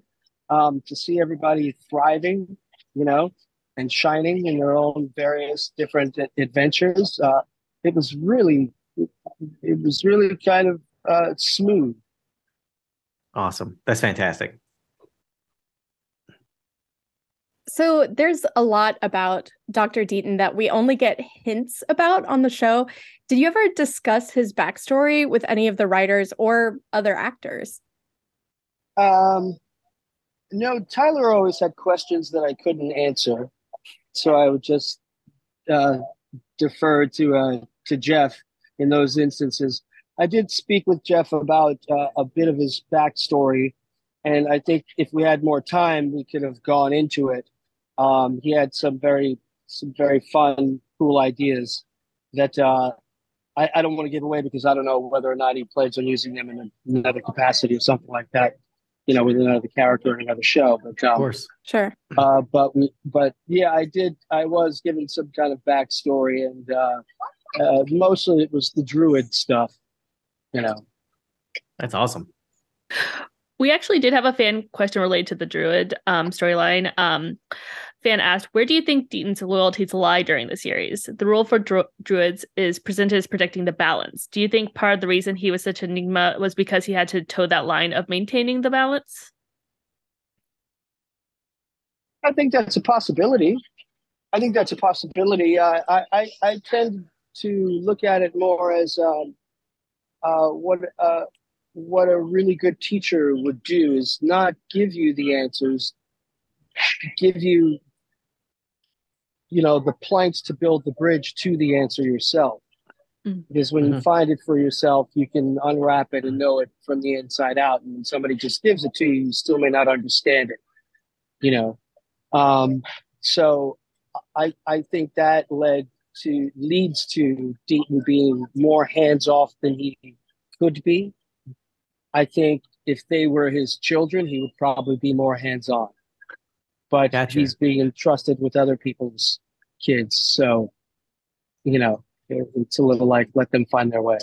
um to see everybody thriving you know and shining in their own various different adventures uh it was really it, was really kind of uh smooth Awesome. That's fantastic. So there's a lot about Dr. Deaton that we only get hints about on the show. Did you ever discuss his backstory with any of the writers or other actors? Um, no, Tyler always had questions that I couldn't answer, so I would just uh, defer to uh, to Jeff in those instances. I did speak with Jeff about uh, a bit of his backstory, and I think if we had more time, we could have gone into it. Um, he had some very some very fun, cool ideas that uh, I, I don't want to give away because I don't know whether or not he plans on using them in another capacity or something like that you know, with another character in another show. But Of um, course. Sure. uh, but we, but yeah, I did. I was given some kind of backstory, and uh, uh, mostly it was the druid stuff. You know, That's awesome. We actually did have a fan question related to the Druid um, storyline. Um, fan asked, "Where do you think Deaton's loyalties lie during the series? The role for dru- Druids is presented as protecting the balance. Do you think part of the reason he was such an enigma was because he had to toe that line of maintaining the balance?" I think that's a possibility. I think that's a possibility. Uh, I, I I tend to look at it more as um, uh, what uh, what a really good teacher would do is not give you the answers, give you you know the planks to build the bridge to the answer yourself. Mm. Because when you Mhm. find it for yourself, you can unwrap it and know it from the inside out. And when somebody just gives it to you, you still may not understand it. You know, um, so I I think that led to leads to Deaton being more hands off than he could be. I think if they were his children, he would probably be more hands on. But Gotcha. he's being entrusted with other people's kids, so you know it- it's a little like let them find their way.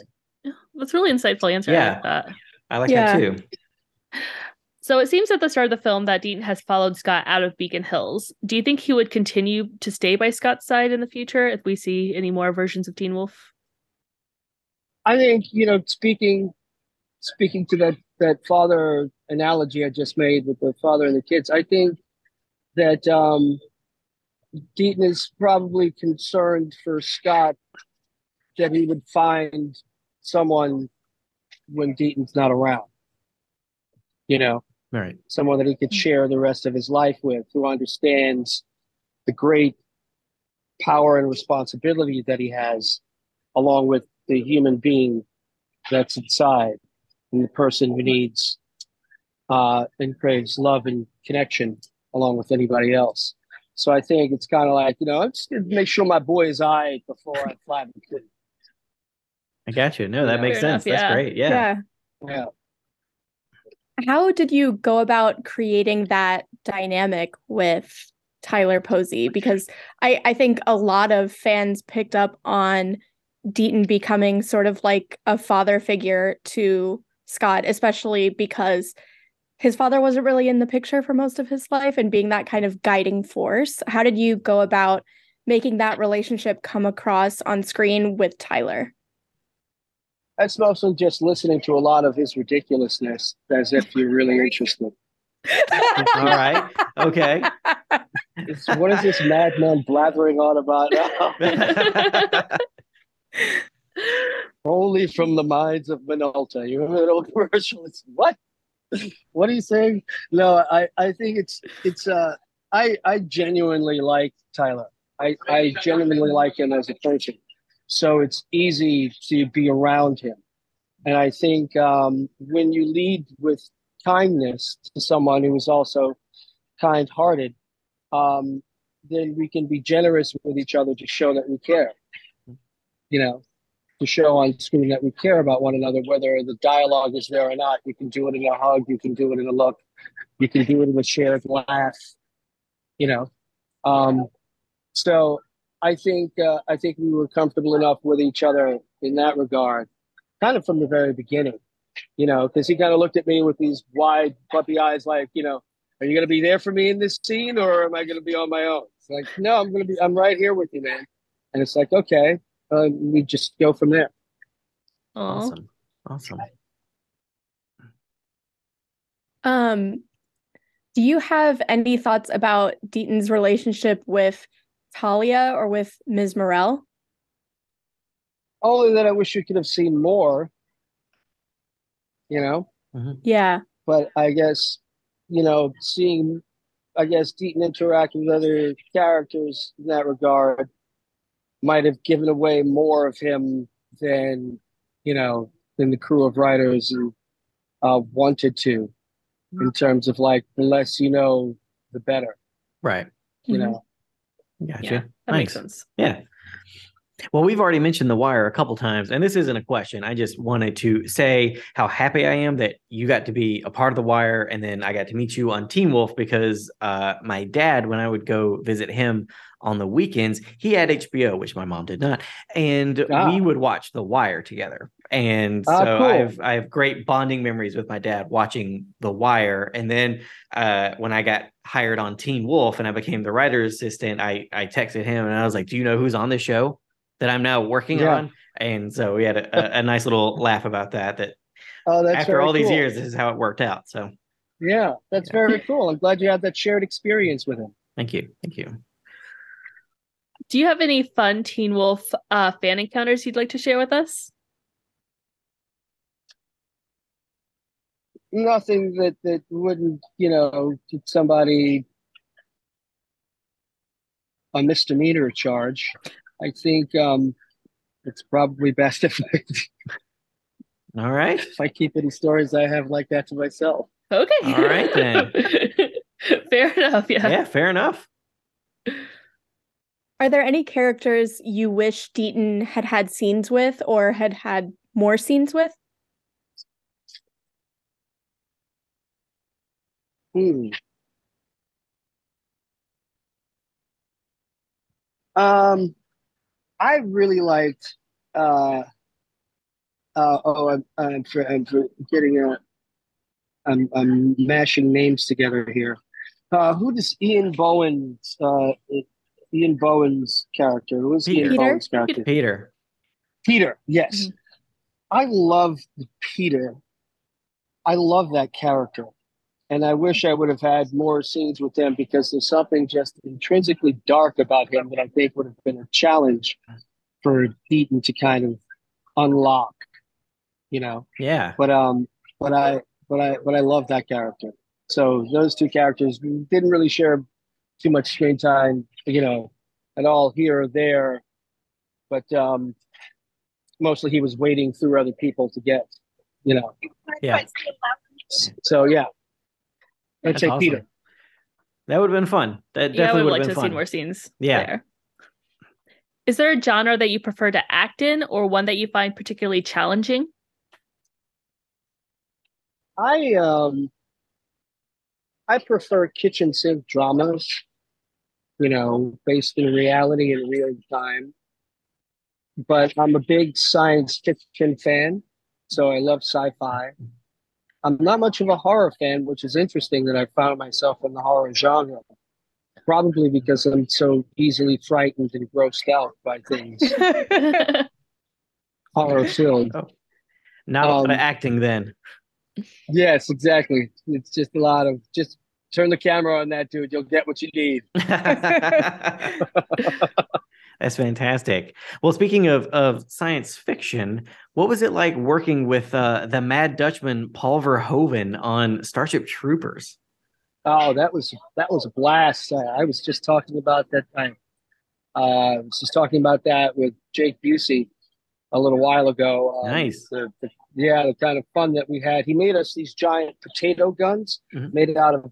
That's a really insightful answer. I Yeah. like that. I like Yeah. that too. So it seems at the start of the film that Deaton has followed Scott out of Beacon Hills. Do you think he would continue to stay by Scott's side in the future if we see any more versions of Teen Wolf? I think you know speaking speaking to that that father analogy I just made with the father and the kids. I think that um, Deaton is probably concerned for Scott that he would find someone when Deaton's not around. You know, Right. someone that he could share the rest of his life with, who understands the great power and responsibility that he has, along with the human being that's inside, and the person who needs uh, and craves love and connection, along with anybody else. So I think it's kind of like you know, I'm just gonna make sure my boy is eyed before I fly the coop. I got you. No, that Yeah. makes Fair sense. enough, That's yeah. great. Yeah. Yeah. How did you go about creating that dynamic with Tyler Posey? Because I, I think a lot of fans picked up on Deaton becoming sort of like a father figure to Scott, especially because his father wasn't really in the picture for most of his life and being that kind of guiding force. How did you go about making that relationship come across on screen with Tyler? That's mostly just listening to a lot of his ridiculousness, as if you're really <laughs> interested. All right. Okay. It's, what is this madman blathering on about now? <laughs> <laughs> Only from the minds of Minolta. You remember that old <laughs> commercial? It's what? What are you saying? No, I, I think it's it's uh I I genuinely like Tyler. I, I genuinely like him as a person. So it's easy to be around him. And I think um, when you lead with kindness to someone who is also kind hearted, um, then we can be generous with each other to show that we care. You know, to show on screen that we care about one another, whether the dialogue is there or not. You can do it in a hug, you can do it in a look, you can do it in a shared laugh. You know, um, so I think uh, I think we were comfortable enough with each other in that regard, kind of from the very beginning. You know, because he kind of looked at me with these wide puppy eyes, like, you know, are you going to be there for me in this scene, or am I going to be on my own? It's like, no, I'm going to be. I'm right here with you, man. And it's like, okay, uh, we just go from there. Aw. Awesome. Awesome. Um, do you have any thoughts about Deaton's relationship with Talia or with Ms. Morrell? Only that I wish we could have seen more. You know, Yeah. but I guess you know, seeing, I guess Deaton interact with other characters in that regard might have given away more of him than you know than the crew of writers who uh, wanted to, in terms of like the less you know, the better. Right. You Mhm. know, Gotcha. Yeah, that makes sense. Yeah. Well, we've already mentioned The Wire a couple times, and this isn't a question. I just wanted to say how happy I am that you got to be a part of The Wire, and then I got to meet you on Teen Wolf because uh, my dad, when I would go visit him on the weekends, he had HBO, which my mom did not, and Ah. we would watch The Wire together. And Ah, so cool. I have I have great bonding memories with my dad watching The Wire. And then uh, when I got hired on Teen Wolf and I became the writer's assistant, I I texted him and I was like, "Do you know who's on the show that I'm now working Yeah. on?" And so we had a, a, a nice little laugh about that. That oh, that's after very all these years, this is how it worked out. So Yeah, that's Yeah. very cool. I'm glad you had that shared experience with him. thank you, thank you. Do you have any fun Teen Wolf uh, fan encounters you'd like to share with us? Nothing that that wouldn't, you know, get somebody a misdemeanor charge. I think um, it's probably best <laughs> if I, All right. if I keep any stories I have like that to myself. Okay. All right, then. <laughs> Fair enough. Yeah. Yeah, fair enough. Are there any characters you wish Deaton had had scenes with or had had more scenes with? Hmm. Um, I really liked. Uh, uh, oh, I'm I'm, for, I'm getting a. I'm I'm mashing names together here. Uh, who does Ian Bohen's uh, Ian Bohen's character? Who is Ian Peter. Bohen's character? Peter. Peter, yes. I love Peter. I love that character. And I wish I would have had more scenes with him because there's something just intrinsically dark about him that I think would have been a challenge for Deaton to kind of unlock, you know. Yeah. But um, but I but I but I love that character. So those two characters didn't really share too much screen time, you know, at all here or there. But um, mostly he was waiting through other people to get, you know. Yeah. So yeah, I'd That's say awesome. Peter. That would have been fun. That yeah, I definitely would would like have to been see fun. more scenes. Yeah. There. Is there a genre that you prefer to act in, or one that you find particularly challenging? I um I prefer kitchen sink dramas, you know, based in reality in real time. But I'm a big science fiction fan, so I love sci-fi. I'm not much of a horror fan, which is interesting that I found myself in the horror genre. Probably because I'm so easily frightened and grossed out by things <laughs> horror filled. Not a lot of Um, acting then. Yes, exactly. It's just a lot of just turn the camera on that dude. You'll get what you need. <laughs> <laughs> That's fantastic. Well, speaking of of science fiction, what was it like working with uh, the Mad Dutchman Paul Verhoeven on Starship Troopers? Oh, that was that was a blast. Uh, I was just talking about that. I uh, was just talking about that with Jake Busey a little while ago. Um, Nice. The, the, yeah, the kind of fun that we had. He made us these giant potato guns Mhm. made out of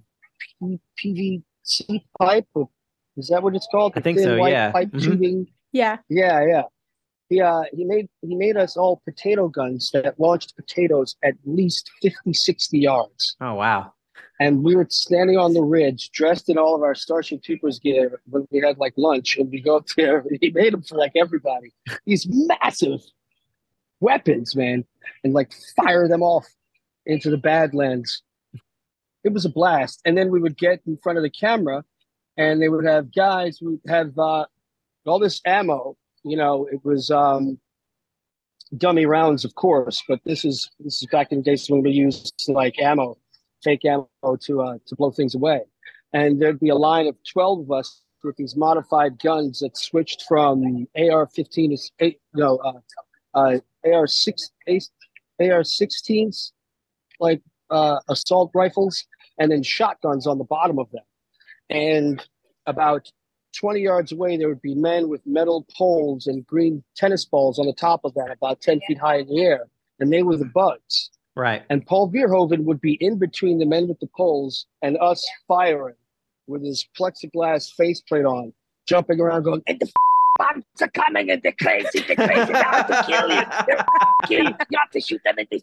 P- PVC pipe. Or, is that what it's called? I think thin so, white yeah. Pipe Mhm. tubing. Yeah. Yeah, yeah. He uh, he made he made us all potato guns that launched potatoes at least 50, 60 yards. Oh wow. And we were standing on the ridge, dressed in all of our Starship Troopers gear when we had like lunch, and we go up there. And he made them for like everybody. These massive weapons, man, and like fire them off into the Badlands. It was a blast. And then we would get in front of the camera, and they would have guys who have uh, all this ammo. You know, it was um, dummy rounds, of course, but this is this is back in the days when we used like ammo fake ammo to uh, to blow things away. And there'd be a line of twelve of us with these modified guns that switched from AR-15 to eight, no, uh, uh, AR-6, AR-16s, like uh, assault rifles, and then shotguns on the bottom of them. And about 20 yards away, there would be men with metal poles and green tennis balls on the top of that, about 10 feet high in the air. And they were the bugs. Right. And Paul Verhoeven would be in between the men with the poles and us firing with his plexiglass faceplate on, jumping around, going, and the f- bombs are coming, and they're crazy, they're crazy, they're have to kill you, they're kill you, you have to shoot them in the f-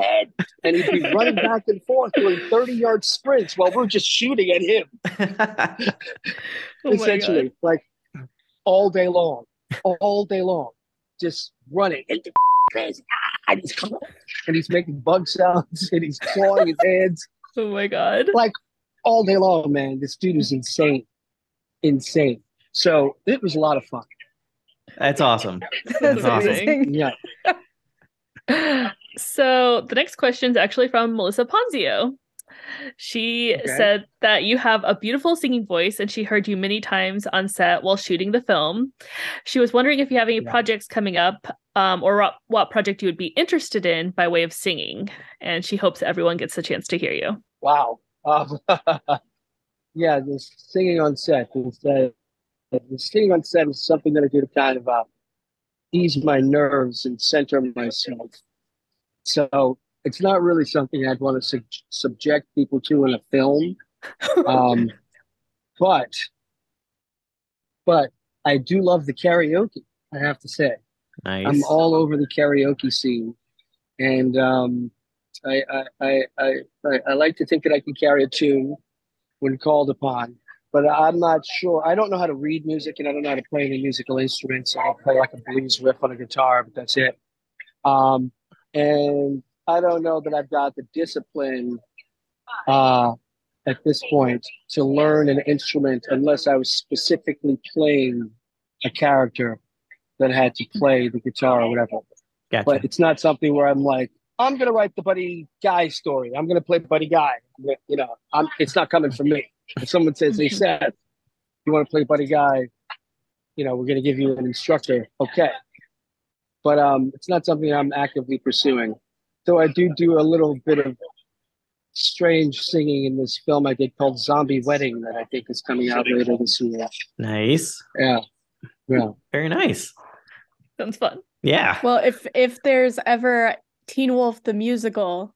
head. And he'd be running back and forth doing 30 yard sprints while we're just shooting at him, <laughs> Oh my essentially, like all day long, all day long, just running. And the <laughs> crazy, ah, and he's coming, and he's making bug sounds, and he's clawing his hands. <laughs> Oh my god. Like all day long, man. This dude is insane, insane. So it was a lot of fun. That's awesome. That's awesome. Yeah. So the next question is actually from Melissa Ponzio. She Okay. said that you have a beautiful singing voice and she heard you many times on set while shooting the film. She was wondering if you have any Yeah. projects coming up um, or what, what project you would be interested in by way of singing. And she hopes everyone gets the chance to hear you. Wow. Um, <laughs> yeah, this singing on set. This, uh, the singing on set is something that I do to kind of uh, ease my nerves and center myself. So it's not really something I'd want to sub- subject people to in a film. <laughs> Um, but, but I do love the karaoke. I have to say. Nice. I'm all over the karaoke scene, and um, I, I, I, I, I, like to think that I can carry a tune when called upon. But I'm not sure. I don't know how to read music, and I don't know how to play any musical instruments. I play like a blues riff on a guitar, but that's it. Um, and I don't know that I've got the discipline uh, at this point to learn an instrument unless I was specifically playing a character that had to play the guitar or whatever Gotcha. but it's not something where I'm like I'm gonna write the Buddy Guy story. I'm gonna play Buddy Guy. You know, I'm, it's not coming from me. If someone says, "Hey, Seth, you want to play Buddy Guy?" You know, we're gonna give you an instructor. Okay, but um, it's not something I'm actively pursuing. Though I do do a little bit of strange singing in this film I did called Zombie Wedding that I think is coming out later this year. Nice. Yeah, yeah. Very nice. Sounds fun. Yeah. Well, if if there's ever Teen Wolf the musical,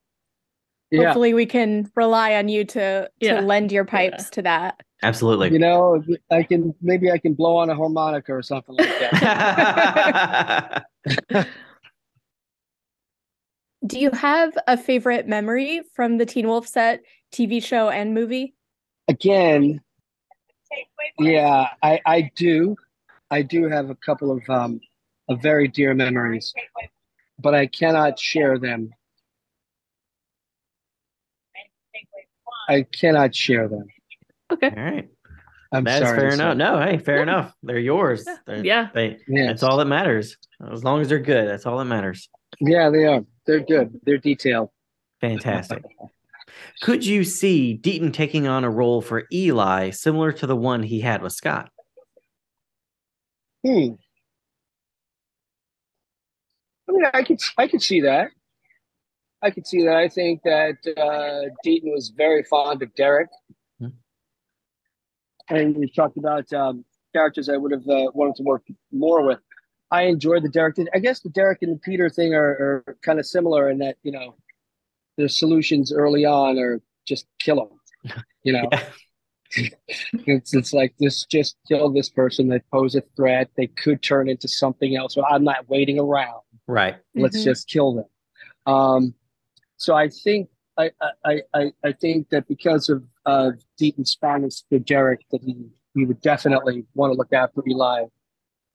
Yeah, hopefully we can rely on you to to Yeah. lend your pipes to that. Absolutely. you know, I can maybe I can blow on a harmonica or something like that. <laughs> Do you have a favorite memory from the Teen Wolf set, TV show and movie? Again, yeah, I I do, I do have a couple of um of very dear memories, but I cannot share them. I cannot share them. Okay. All right. I'm That's sorry. fair to enough. say. No, hey, fair enough. They're yours. They're- Yeah. They, Yeah, That's all that matters. As long as they're good, that's all that matters. yeah, they are. They're good. They're detailed. Fantastic. Could you see Deaton taking on a role for Eli similar to the one he had with Scott? Hmm. I mean, I could I could see that. I could see that. I think that uh, Deaton was very fond of Derek, Hmm. and we talked about um, characters I would have uh, wanted to work more with. I enjoyed the Derek. I guess the Derek and the Peter thing are, are kind of similar in that you know their solutions early on are just kill them. <laughs> You know, Yeah. <laughs> it's it's like this just kill this person. They pose a threat. They could turn into something else. So I'm not waiting around. Right. Let's Mhm. just kill them. Um, so I think I, I I I think that because of uh, Deaton's fondness for Derek, that he he would definitely want to look after Eli.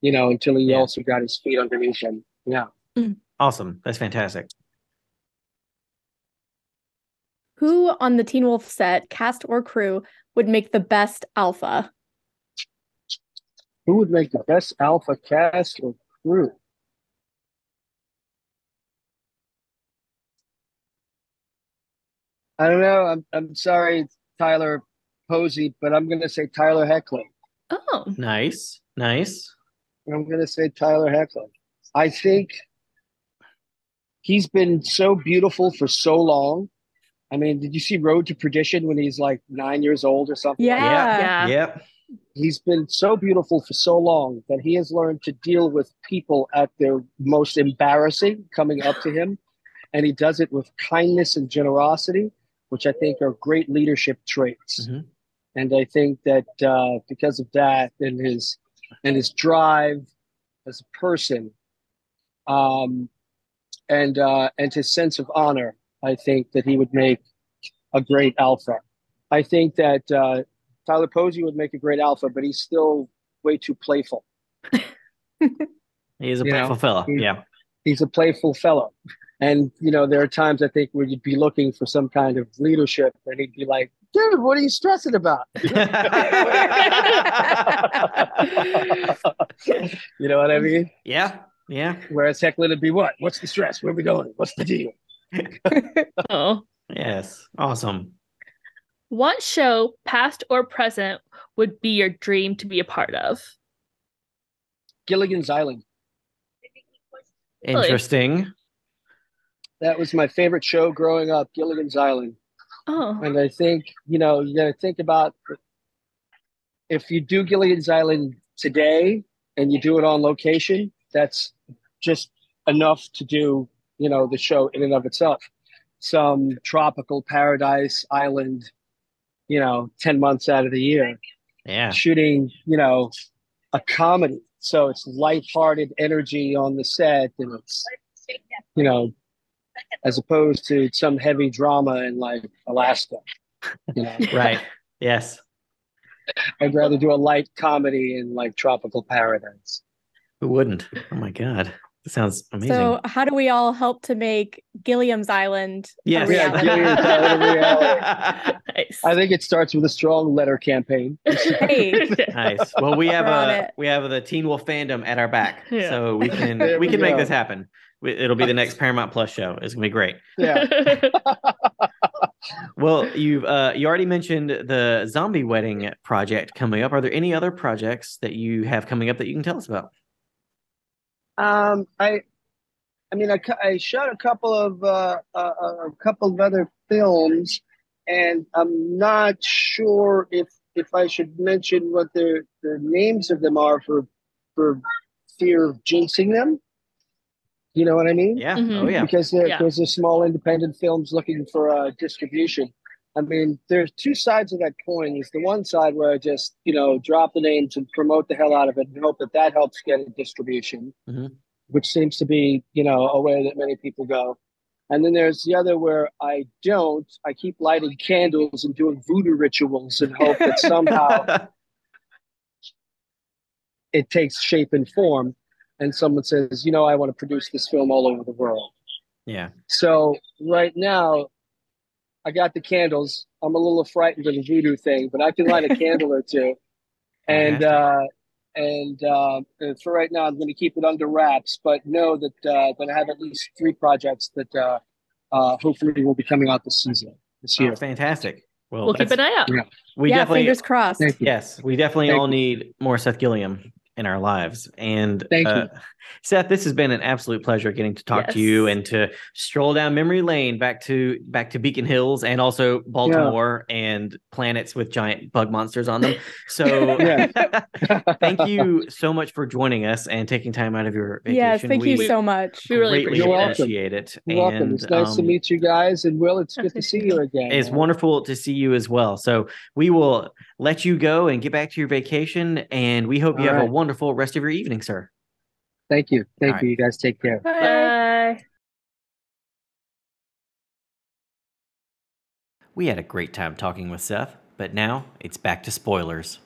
You know, until he Yeah. also got his feet underneath him. Yeah. Awesome. That's fantastic. Who on the Teen Wolf set, cast or crew, would make the best alpha? Who would make the best alpha cast or crew? I don't know. I'm I'm sorry, Tyler Posey, but I'm gonna say Tyler Hoechlin. Oh. Nice. Nice. I'm gonna say Tyler Hoechlin. I think he's been so beautiful for so long. I mean, did you see Road to Perdition when he's like nine years old or something? like that? Yeah. Yeah. He's been so beautiful for so long that he has learned to deal with people at their most embarrassing coming up to him and he does it with kindness and generosity which i think are great leadership traits Mhm. and i think that uh, because of that and his and his drive as a person um, and uh, and his sense of honor i think that he would make a great alpha i think that uh, Tyler Posey would make a great alpha, but he's still way too playful. <laughs> He is a You know, playful fella. he- Yeah. He's a playful fellow. And, you know, there are times I think where you'd be looking for some kind of leadership and he'd be like, dude, what are you stressing about? <laughs> <laughs> you know what I mean? yeah. Yeah. Whereas Hoechlin would be what? What's the stress? Where are we going? What's the deal? <laughs> Oh. Yes. Awesome. What show, past or present, would be your dream to be a part of? Gilligan's Island. Really? Interesting. That was my favorite show growing up, Gilligan's Island. Oh. And I think, you know, you got to think about if you do Gilligan's Island today and you do it on location, that's just enough to do, you know, the show in and of itself. Some tropical paradise island, you know, 10 months out of the year, Yeah. shooting, you know, a comedy. So it's lighthearted energy on the set and it's, you know, as opposed to some heavy drama in like Alaska. You know, <laughs> Right. Yes. I'd rather do a light comedy in like tropical paradise. Who wouldn't? Oh my God. That sounds amazing. So, how do we all help to make Gilliam's Island yes. a Yeah, reality? Gilligan's Island a. <laughs> Nice. I think it starts with a strong letter campaign. Hey, <laughs> nice. Well, we have We're a we have the Teen Wolf fandom at our back, Yeah. so we can There we we can make this happen. It'll be the next Paramount Plus show. It's gonna be great. Yeah. <laughs> Well, you've uh, you already mentioned the zombie wedding project coming up. Are there any other projects that you have coming up that you can tell us about? Um, I, I mean, I, I shot a couple of uh, a, a couple of other films, and I'm not sure if if I should mention what the the names of them are for for fear of jinxing them. You know what I mean? Yeah. Mhm. Oh yeah. Because they're, Yeah. those are small independent films looking for uh, distribution. I mean, there's two sides of that coin. Is the one side where I just, you know, drop the names and promote the hell out of it and hope that that helps get a distribution, Mhm. which seems to be, you know, a way that many people go. And then there's the other where I don't. I keep lighting candles and doing voodoo rituals and hope that somehow <laughs> it takes shape and form. And someone says, you know, I want to produce this film all over the world. yeah. So right now, I got the candles. I'm a little frightened of the voodoo thing, but I can light a candle or two. <laughs> And uh, and uh, and for right now, I'm going to keep it under wraps. But know that uh, that I have at least three projects that uh, uh, hopefully will be coming out this season, this year. Oh, fantastic. Well, we'll keep an eye out. Yeah. we yeah, definitely fingers crossed. Yes, we definitely Thank all you. need more Seth Gilliam in our lives. And Thank you. uh, Seth, this has been an absolute pleasure getting to talk to you and to stroll down memory lane back to back to Beacon Hills and also Baltimore and planets with giant bug monsters on them. So <laughs> <laughs> thank you so much for joining us and taking time out of your vacation. Yes, thank we you so much. We really appreciate You're welcome. appreciate it. You're welcome. And, It's nice to um, meet you guys, and Will, it's good to see you <laughs> again. It's man. wonderful to see you as well. So we will let you go and get back to your vacation, and we hope you All have a wonderful rest of your evening, sir. Thank you. Thank All you. You guys take care. Bye. Bye. We had a great time talking with Seth, but now it's back to spoilers.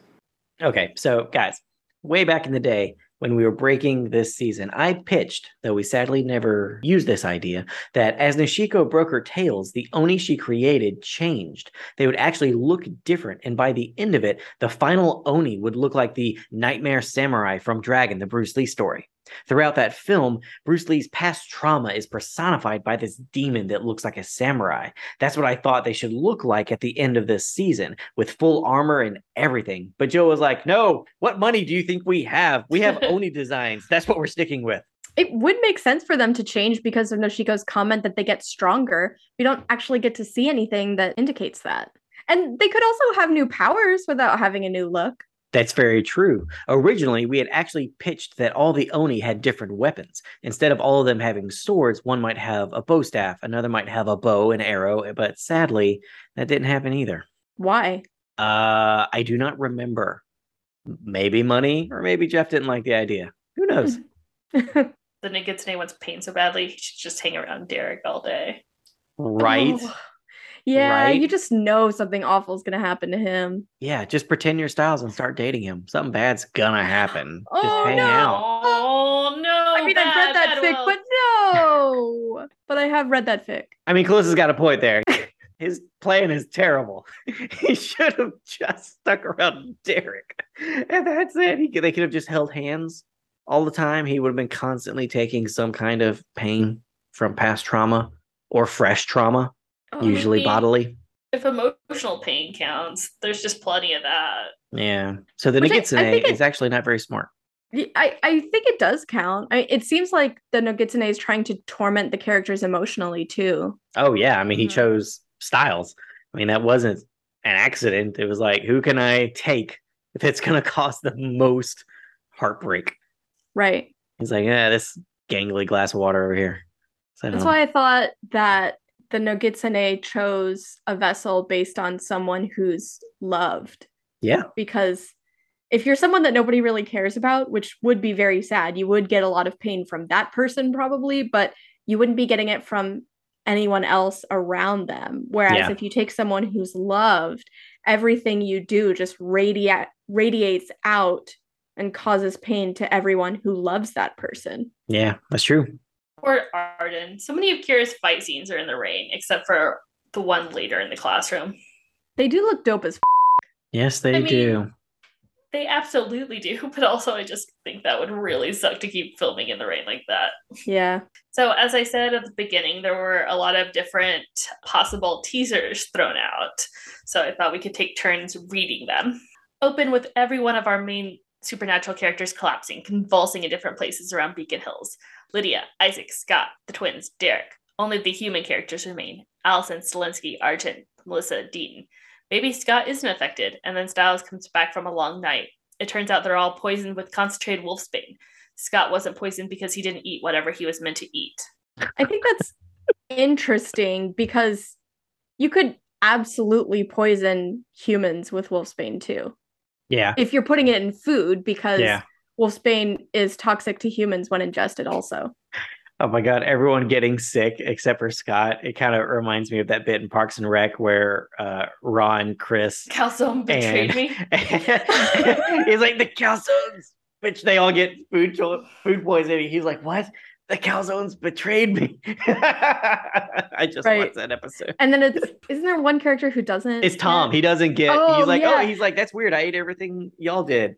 Okay, so guys, way back in the day when we were breaking this season, I pitched, though we sadly never used this idea, that as Noshiko broke her tails, the Oni she created changed. They would actually look different, and by the end of it, the final Oni would look like the Nightmare Samurai from Dragon, the Bruce Lee story. Throughout that film, Bruce Lee's past trauma is personified by this demon that looks like a samurai. That's what I thought they should look like at the end of this season, with full armor and everything. But Joe was like, no, what money do you think we have? We have <laughs> Oni designs. That's what we're sticking with. It would make sense for them to change because of Noshiko's comment that they get stronger. We don't actually get to see anything that indicates that. And they could also have new powers without having a new look. That's very true. Originally, we had actually pitched that all the Oni had different weapons. Instead of all of them having swords, one might have a bow staff, another might have a bow and arrow, but sadly, that didn't happen either. Why? Uh, I do not remember. Maybe money, or maybe Jeff didn't like the idea. Who knows? <laughs> The Nogitsune wants pain so badly, he should just hang around Derek all day. Right? Oh. Yeah, Right? you just know something awful is going to happen to him. Yeah, just pretend your Stiles and start dating him. Something bad's gonna happen. <gasps> just Oh, hang no. out. Oh no! I mean, I've read that fic, Will. but no. <laughs> but I have read that fic. I mean, Kalissa's got a point there. <laughs> His plan is terrible. <laughs> he should have just stuck around Derek. And that's it. He could, they could have just held hands all the time. He would have been constantly taking some kind of pain from past trauma or fresh trauma, Oh, usually I mean, bodily. If emotional pain counts, there's just plenty of that. Yeah. So the Which I- I Nogitsune think it- is actually not very smart. I, I think it does count. I, it seems like the Nogitsune is trying to torment the characters emotionally too. Oh yeah, I mean he Mhm. chose Stiles. I mean that wasn't an accident. It was like who can I take if it's gonna <laughs> cause the most heartbreak? Right. He's like, yeah, this gangly glass of water over here. So That's why I thought that the Nogitsune chose a vessel based on someone who's loved. yeah, Because if you're someone that nobody really cares about, which would be very sad, you would get a lot of pain from that person probably, but you wouldn't be getting it from anyone else around them. Whereas Yeah. if you take someone who's loved, everything you do just radiate radiates out and causes pain to everyone who loves that person. yeah, that's true. Or Arden. So many of Kira's fight scenes are in the rain, except for the one later in the classroom. They do look dope as f- Yes, they I mean- do. They absolutely do, <laughs> but also I just think that would really suck to keep filming in the rain like that. Yeah. So, as I said at the beginning, there were a lot of different possible teasers thrown out. So, I thought we could take turns reading them. Open with every one of our main supernatural characters collapsing, convulsing in different places around Beacon Hills. Lydia, Isaac, Scott, the twins, Derek. Only the human characters remain Allison, Stilinski, Argent, Melissa, Deaton. Maybe Scott isn't affected, and then Stiles comes back from a long night. It turns out they're all poisoned with concentrated wolfsbane. Scott wasn't poisoned because he didn't eat whatever he was meant to eat. I think that's interesting because you could absolutely poison humans with wolfsbane too. Yeah. If you're putting it in food because Yeah. Wolfsbane is toxic to humans when ingested also. Oh my god, everyone getting sick except for Scott. It kind of reminds me of that bit in Parks and Rec where uh Ron, Chris, Calzone betrayed and me. <laughs> he's like the calzones, which they all get food cho- food poisoning. He's like, what? The calzones betrayed me. <laughs> I just Right. watched that episode. And then it's isn't there one character who doesn't? It's Tom. He doesn't get. Oh, he's like, yeah. oh, he's like, that's weird. I ate everything y'all did.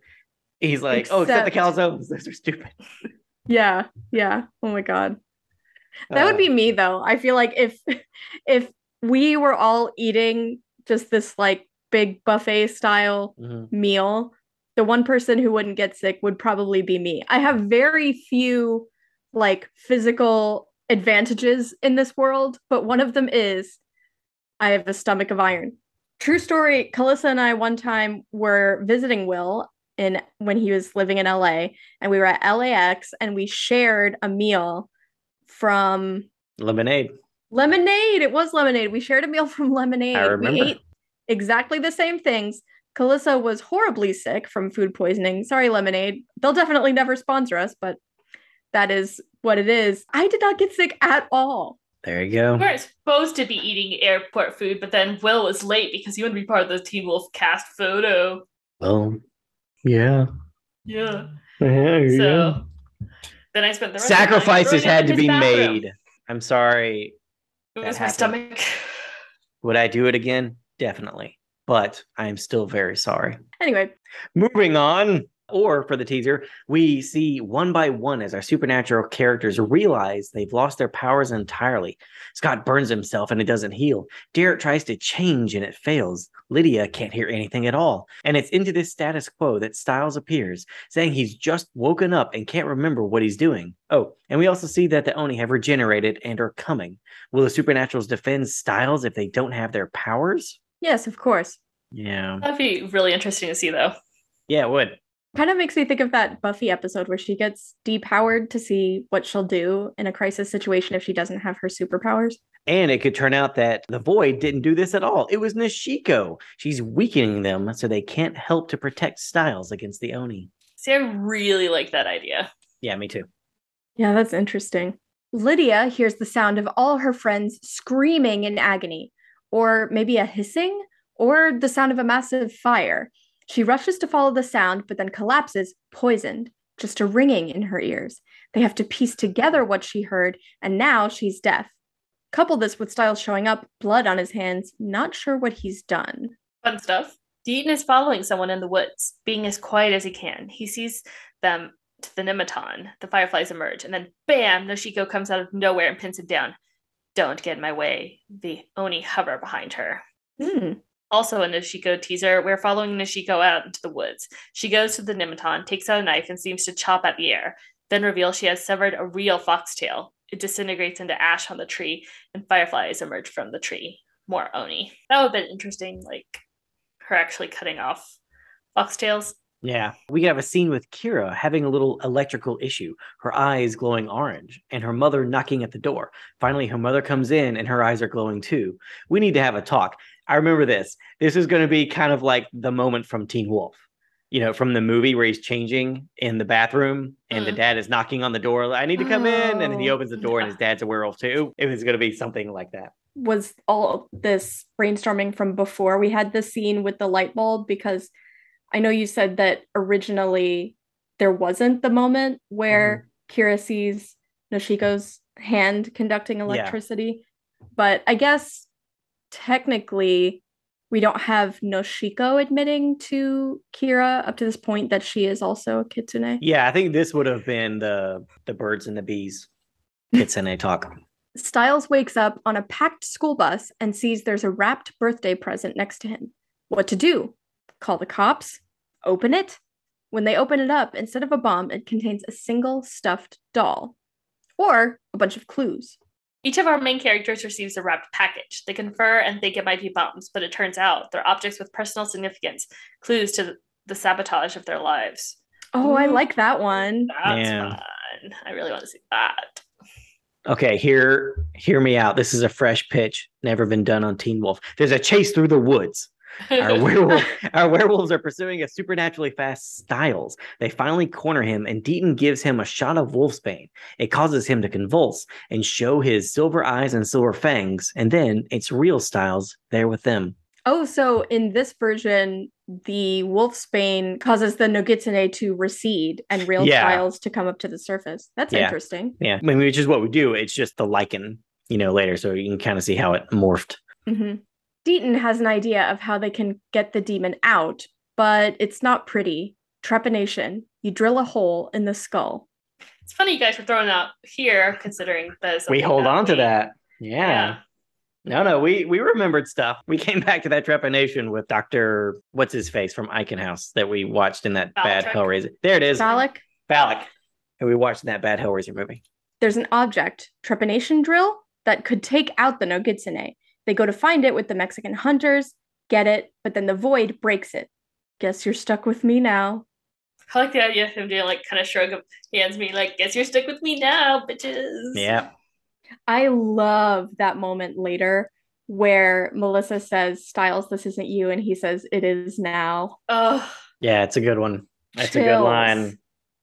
He's like, oh, except the calzones. <laughs> Those are stupid. Yeah, yeah. Oh my god. That would Uh, be me though. I feel like if <laughs> if we were all eating just this like big buffet style mhm. meal, the one person who wouldn't get sick would probably be me. I have very few like physical advantages in this world, but one of them is I have a stomach of iron. True story, Kalissa and I one time were visiting Will in when he was living in LA and we were at LAX and we shared a meal from lemonade. Lemonade. It was lemonade. We shared a meal from lemonade. I remember. We ate exactly the same things. Kalissa was horribly sick from food poisoning. Sorry, lemonade. They'll definitely never sponsor us, but that is what it is. I did not get sick at all. There you go. We weren't supposed to be eating airport food, but then Will was late because he wanted to be part of the Teen Wolf cast photo. Well, yeah. Yeah. Yeah, So then I spent the rest of the Sacrifices had to be bathroom. made. I'm sorry. It was my happened. stomach. Would I do it again? Definitely. But I am still very sorry. Anyway, Moving on, or for the teaser, we see one by one as our supernatural characters realize they've lost their powers entirely. Scott burns himself and it doesn't heal. Derek tries to change and it fails. Lydia can't hear anything at all. And it's into this status quo that Stiles appears, saying he's just woken up and can't remember what he's doing. Oh, and we also see that the Oni have regenerated and are coming. Will the Supernaturals defend Stiles if they don't have their powers? yes, of course. Yeah. That'd be really interesting to see, though. Yeah, it would. Kind of makes me think of that Buffy episode where she gets depowered to see what she'll do in a crisis situation if she doesn't have her superpowers. And it could turn out that the Void didn't do this at all. It was Noshiko. She's weakening them so they can't help to protect Stiles against the Oni. See, I really like that idea. Yeah, me too. Yeah, that's interesting. Lydia hears the sound of all her friends screaming in agony, or maybe a hissing, or the sound of a massive fire. She rushes to follow the sound, but then collapses, poisoned, just a ringing in her ears. They have to piece together what she heard, and now she's deaf. Couple this with Stiles showing up, blood on his hands, not sure what he's done. Fun stuff. Deaton is following someone in the woods, being as quiet as he can. He sees them to the Nemeton. The fireflies emerge, and then bam, Noshiko comes out of nowhere and pins him down. Don't get in my way. The Oni hover behind her. Hmm. Also, a Noshiko teaser, we're following Noshiko out into the woods. She goes to the Nemeton, takes out a knife, and seems to chop at the air. Then reveals she has severed a real foxtail. It disintegrates into ash on the tree, and fireflies emerge from the tree. More Oni. That would have been interesting, like her actually cutting off foxtails. Yeah. We have a scene with Kira having a little electrical issue, her eyes glowing orange, and her mother knocking at the door. Finally, her mother comes in and her eyes are glowing too. We need to have a talk. I remember this. This is going to be kind of like the moment from Teen Wolf, you know, from the movie where he's changing in the bathroom and the Mm. dad is knocking on the door. I need to come in. And then he Oh, opens the door and his dad's a werewolf too. It was going to be something like that. was all this brainstorming from before we had the scene with the light bulb because I know you said that originally there wasn't the moment where Mm-hmm. Kira sees Noshiko's hand conducting electricity. But I guess technically We don't have Noshiko admitting to Kira up to this point that she is also a kitsune. Yeah, I think this would have been the the birds and the bees kitsune talk. Stiles wakes up on a packed school bus and sees there's a wrapped birthday present next to him. What to do? Call the cops? Open it? When they open it up, instead of a bomb, it contains a single stuffed doll or a bunch of clues. Each of our main characters receives a wrapped package. They confer and think it might be bombs, but it turns out they're objects with personal significance, clues to the sabotage of their lives. Oh, I like that one. That's Yeah. fun. I really want to see that. Okay, hear hear me out. This is a fresh pitch, never been done on Teen Wolf. There's a chase through the woods. Our <laughs> werewolf, our werewolves are pursuing a supernaturally fast Stiles. They finally corner him, and Deaton gives him a shot of wolfsbane. It causes him to convulse and show his silver eyes and silver fangs, and then it's real Styles there with them. Oh, so in this version, the wolfsbane causes the Nogitsune to recede and real Yeah. Stiles to come up to the surface. That's Yeah. interesting. Yeah, I mean, which is what we do. It's just the lichen, you know, later, so you can kind of see how it morphed. hmm Deaton has an idea of how they can get the demon out, but it's not pretty. Trepanation. You drill a hole in the skull. it's funny you guys were throwing out here, considering that is We hold on to that. Yeah. Yeah. No, no, we we remembered stuff. We came back to that trepanation with Doctor what's his face from Eichen House that we watched in that bad Balick. Hellraiser. There it is, Phallic. Balak. And we watched in that bad Hellraiser movie. There's an object, trepanation drill, that could take out the Nogitsune. They go to find it with the Mexican hunters, get it, but then the void breaks it. Guess you're stuck with me now. I like the idea of him doing like kind of shrug of hands me like, guess you're stuck with me now, bitches. Yeah. I love that moment later where Melissa says, Stiles, this isn't you. And he says, it is now. Oh. Yeah, it's a good one. That's a good line.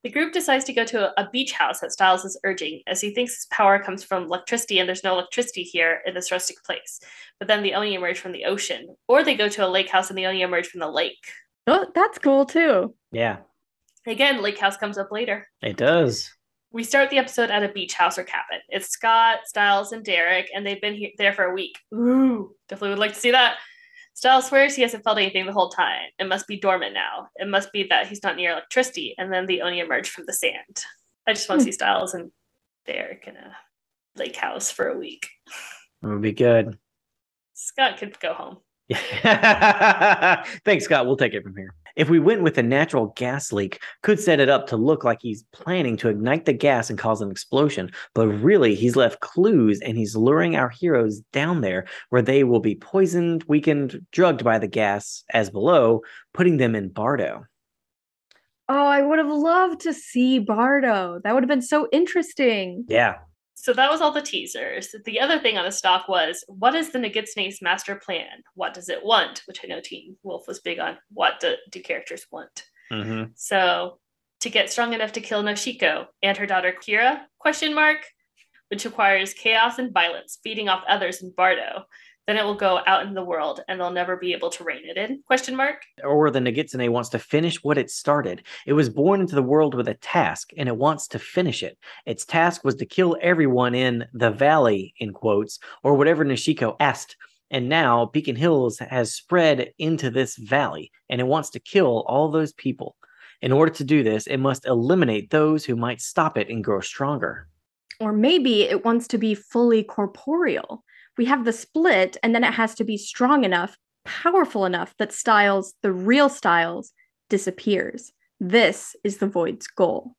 The group decides to go to a beach house at Stiles is urging, as he thinks his power comes from electricity, and there's no electricity here in this rustic place. But then the Oni emerge from the ocean, or they go to a lake house and the Oni emerge from the lake. Oh, that's cool too. Yeah, Again, lake house comes up later. it does. We start the episode at a beach house or cabin. It's Scott, Stiles, and Derek, and they've been here, there for a week. Ooh, definitely would like to see that. Stiles swears he hasn't felt anything the whole time. It must be dormant now. It must be that he's not near electricity, and then the Oni emerge from the sand. I just want to hmm. see Stiles and Derek in a lake house for a week. It would be good. Scott could go home. <laughs> Thanks, Scott. We'll take it from here. If we went with a natural gas leak, could set it up to look like he's planning to ignite the gas and cause an explosion, but really he's left clues and he's luring our heroes down there where they will be poisoned, weakened, drugged by the gas as below, putting them in Bardo. Oh, I would have loved to see Bardo. That would have been so interesting. Yeah. So that was all the teasers. The other thing on the stock was what is the Nogitsune's master plan? What does it want? Which I know Teen Wolf was big on. What do, do characters want? Mm-hmm. So to get strong enough to kill Noshiko and her daughter Kira? Question mark. Which requires chaos and violence, feeding off others in Bardo. Then it will go out in the world, and they'll never be able to rein it in? Question mark. Or the Nogitsune wants to finish what it started. It was born into the world with a task, and it wants to finish it. Its task was to kill everyone in the valley, in quotes, or whatever Noshiko asked. And now Beacon Hills has spread into this valley, and it wants to kill all those people. In order to do this, it must eliminate those who might stop it and grow stronger. Or maybe it wants to be fully corporeal. We have the split, and then it has to be strong enough, powerful enough that Stiles, the real Stiles, disappears. This is the Void's goal.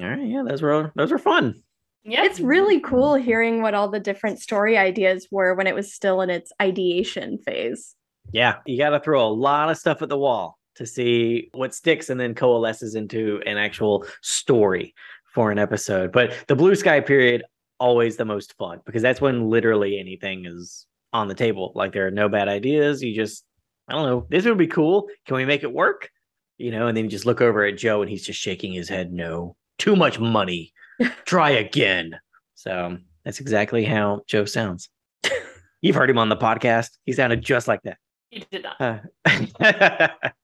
All right, yeah, those were those were fun. Yeah. It's really cool hearing what all the different story ideas were when it was still in its ideation phase. Yeah, you got to throw a lot of stuff at the wall to see what sticks and then coalesces into an actual story for an episode. But the blue sky period always the most fun because that's when literally anything is on the table. Like there are no bad ideas. You just I don't know, this would be cool. Can we make it work? You know, and then you just look over at Joe and he's just shaking his head no. Too much money. <laughs> Try again. So, that's exactly how Joe sounds. <laughs> You've heard him on the podcast. He sounded just like that. You did not. Uh, <laughs>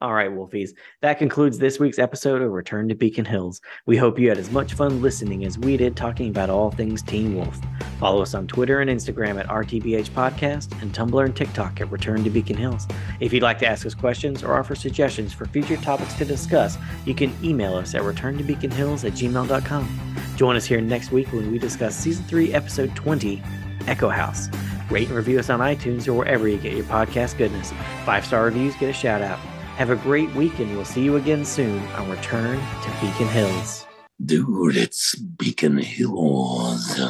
All right, Wolfies. That concludes this week's episode of Return to Beacon Hills. We hope you had as much fun listening as we did talking about all things Teen Wolf. Follow us on Twitter and Instagram at RTBH Podcast and Tumblr and TikTok at Return to Beacon Hills. If you'd like to ask us questions or offer suggestions for future topics to discuss, you can email us at returntobeaconhills at gmail.com. Join us here next week when we discuss Season 3, Episode 20, Echo House. Rate and review us on iTunes or wherever you get your podcast goodness. Five star reviews get a shout out. Have a great week, and we'll see you again soon on Return to Beacon Hills. Dude, it's Beacon Hills.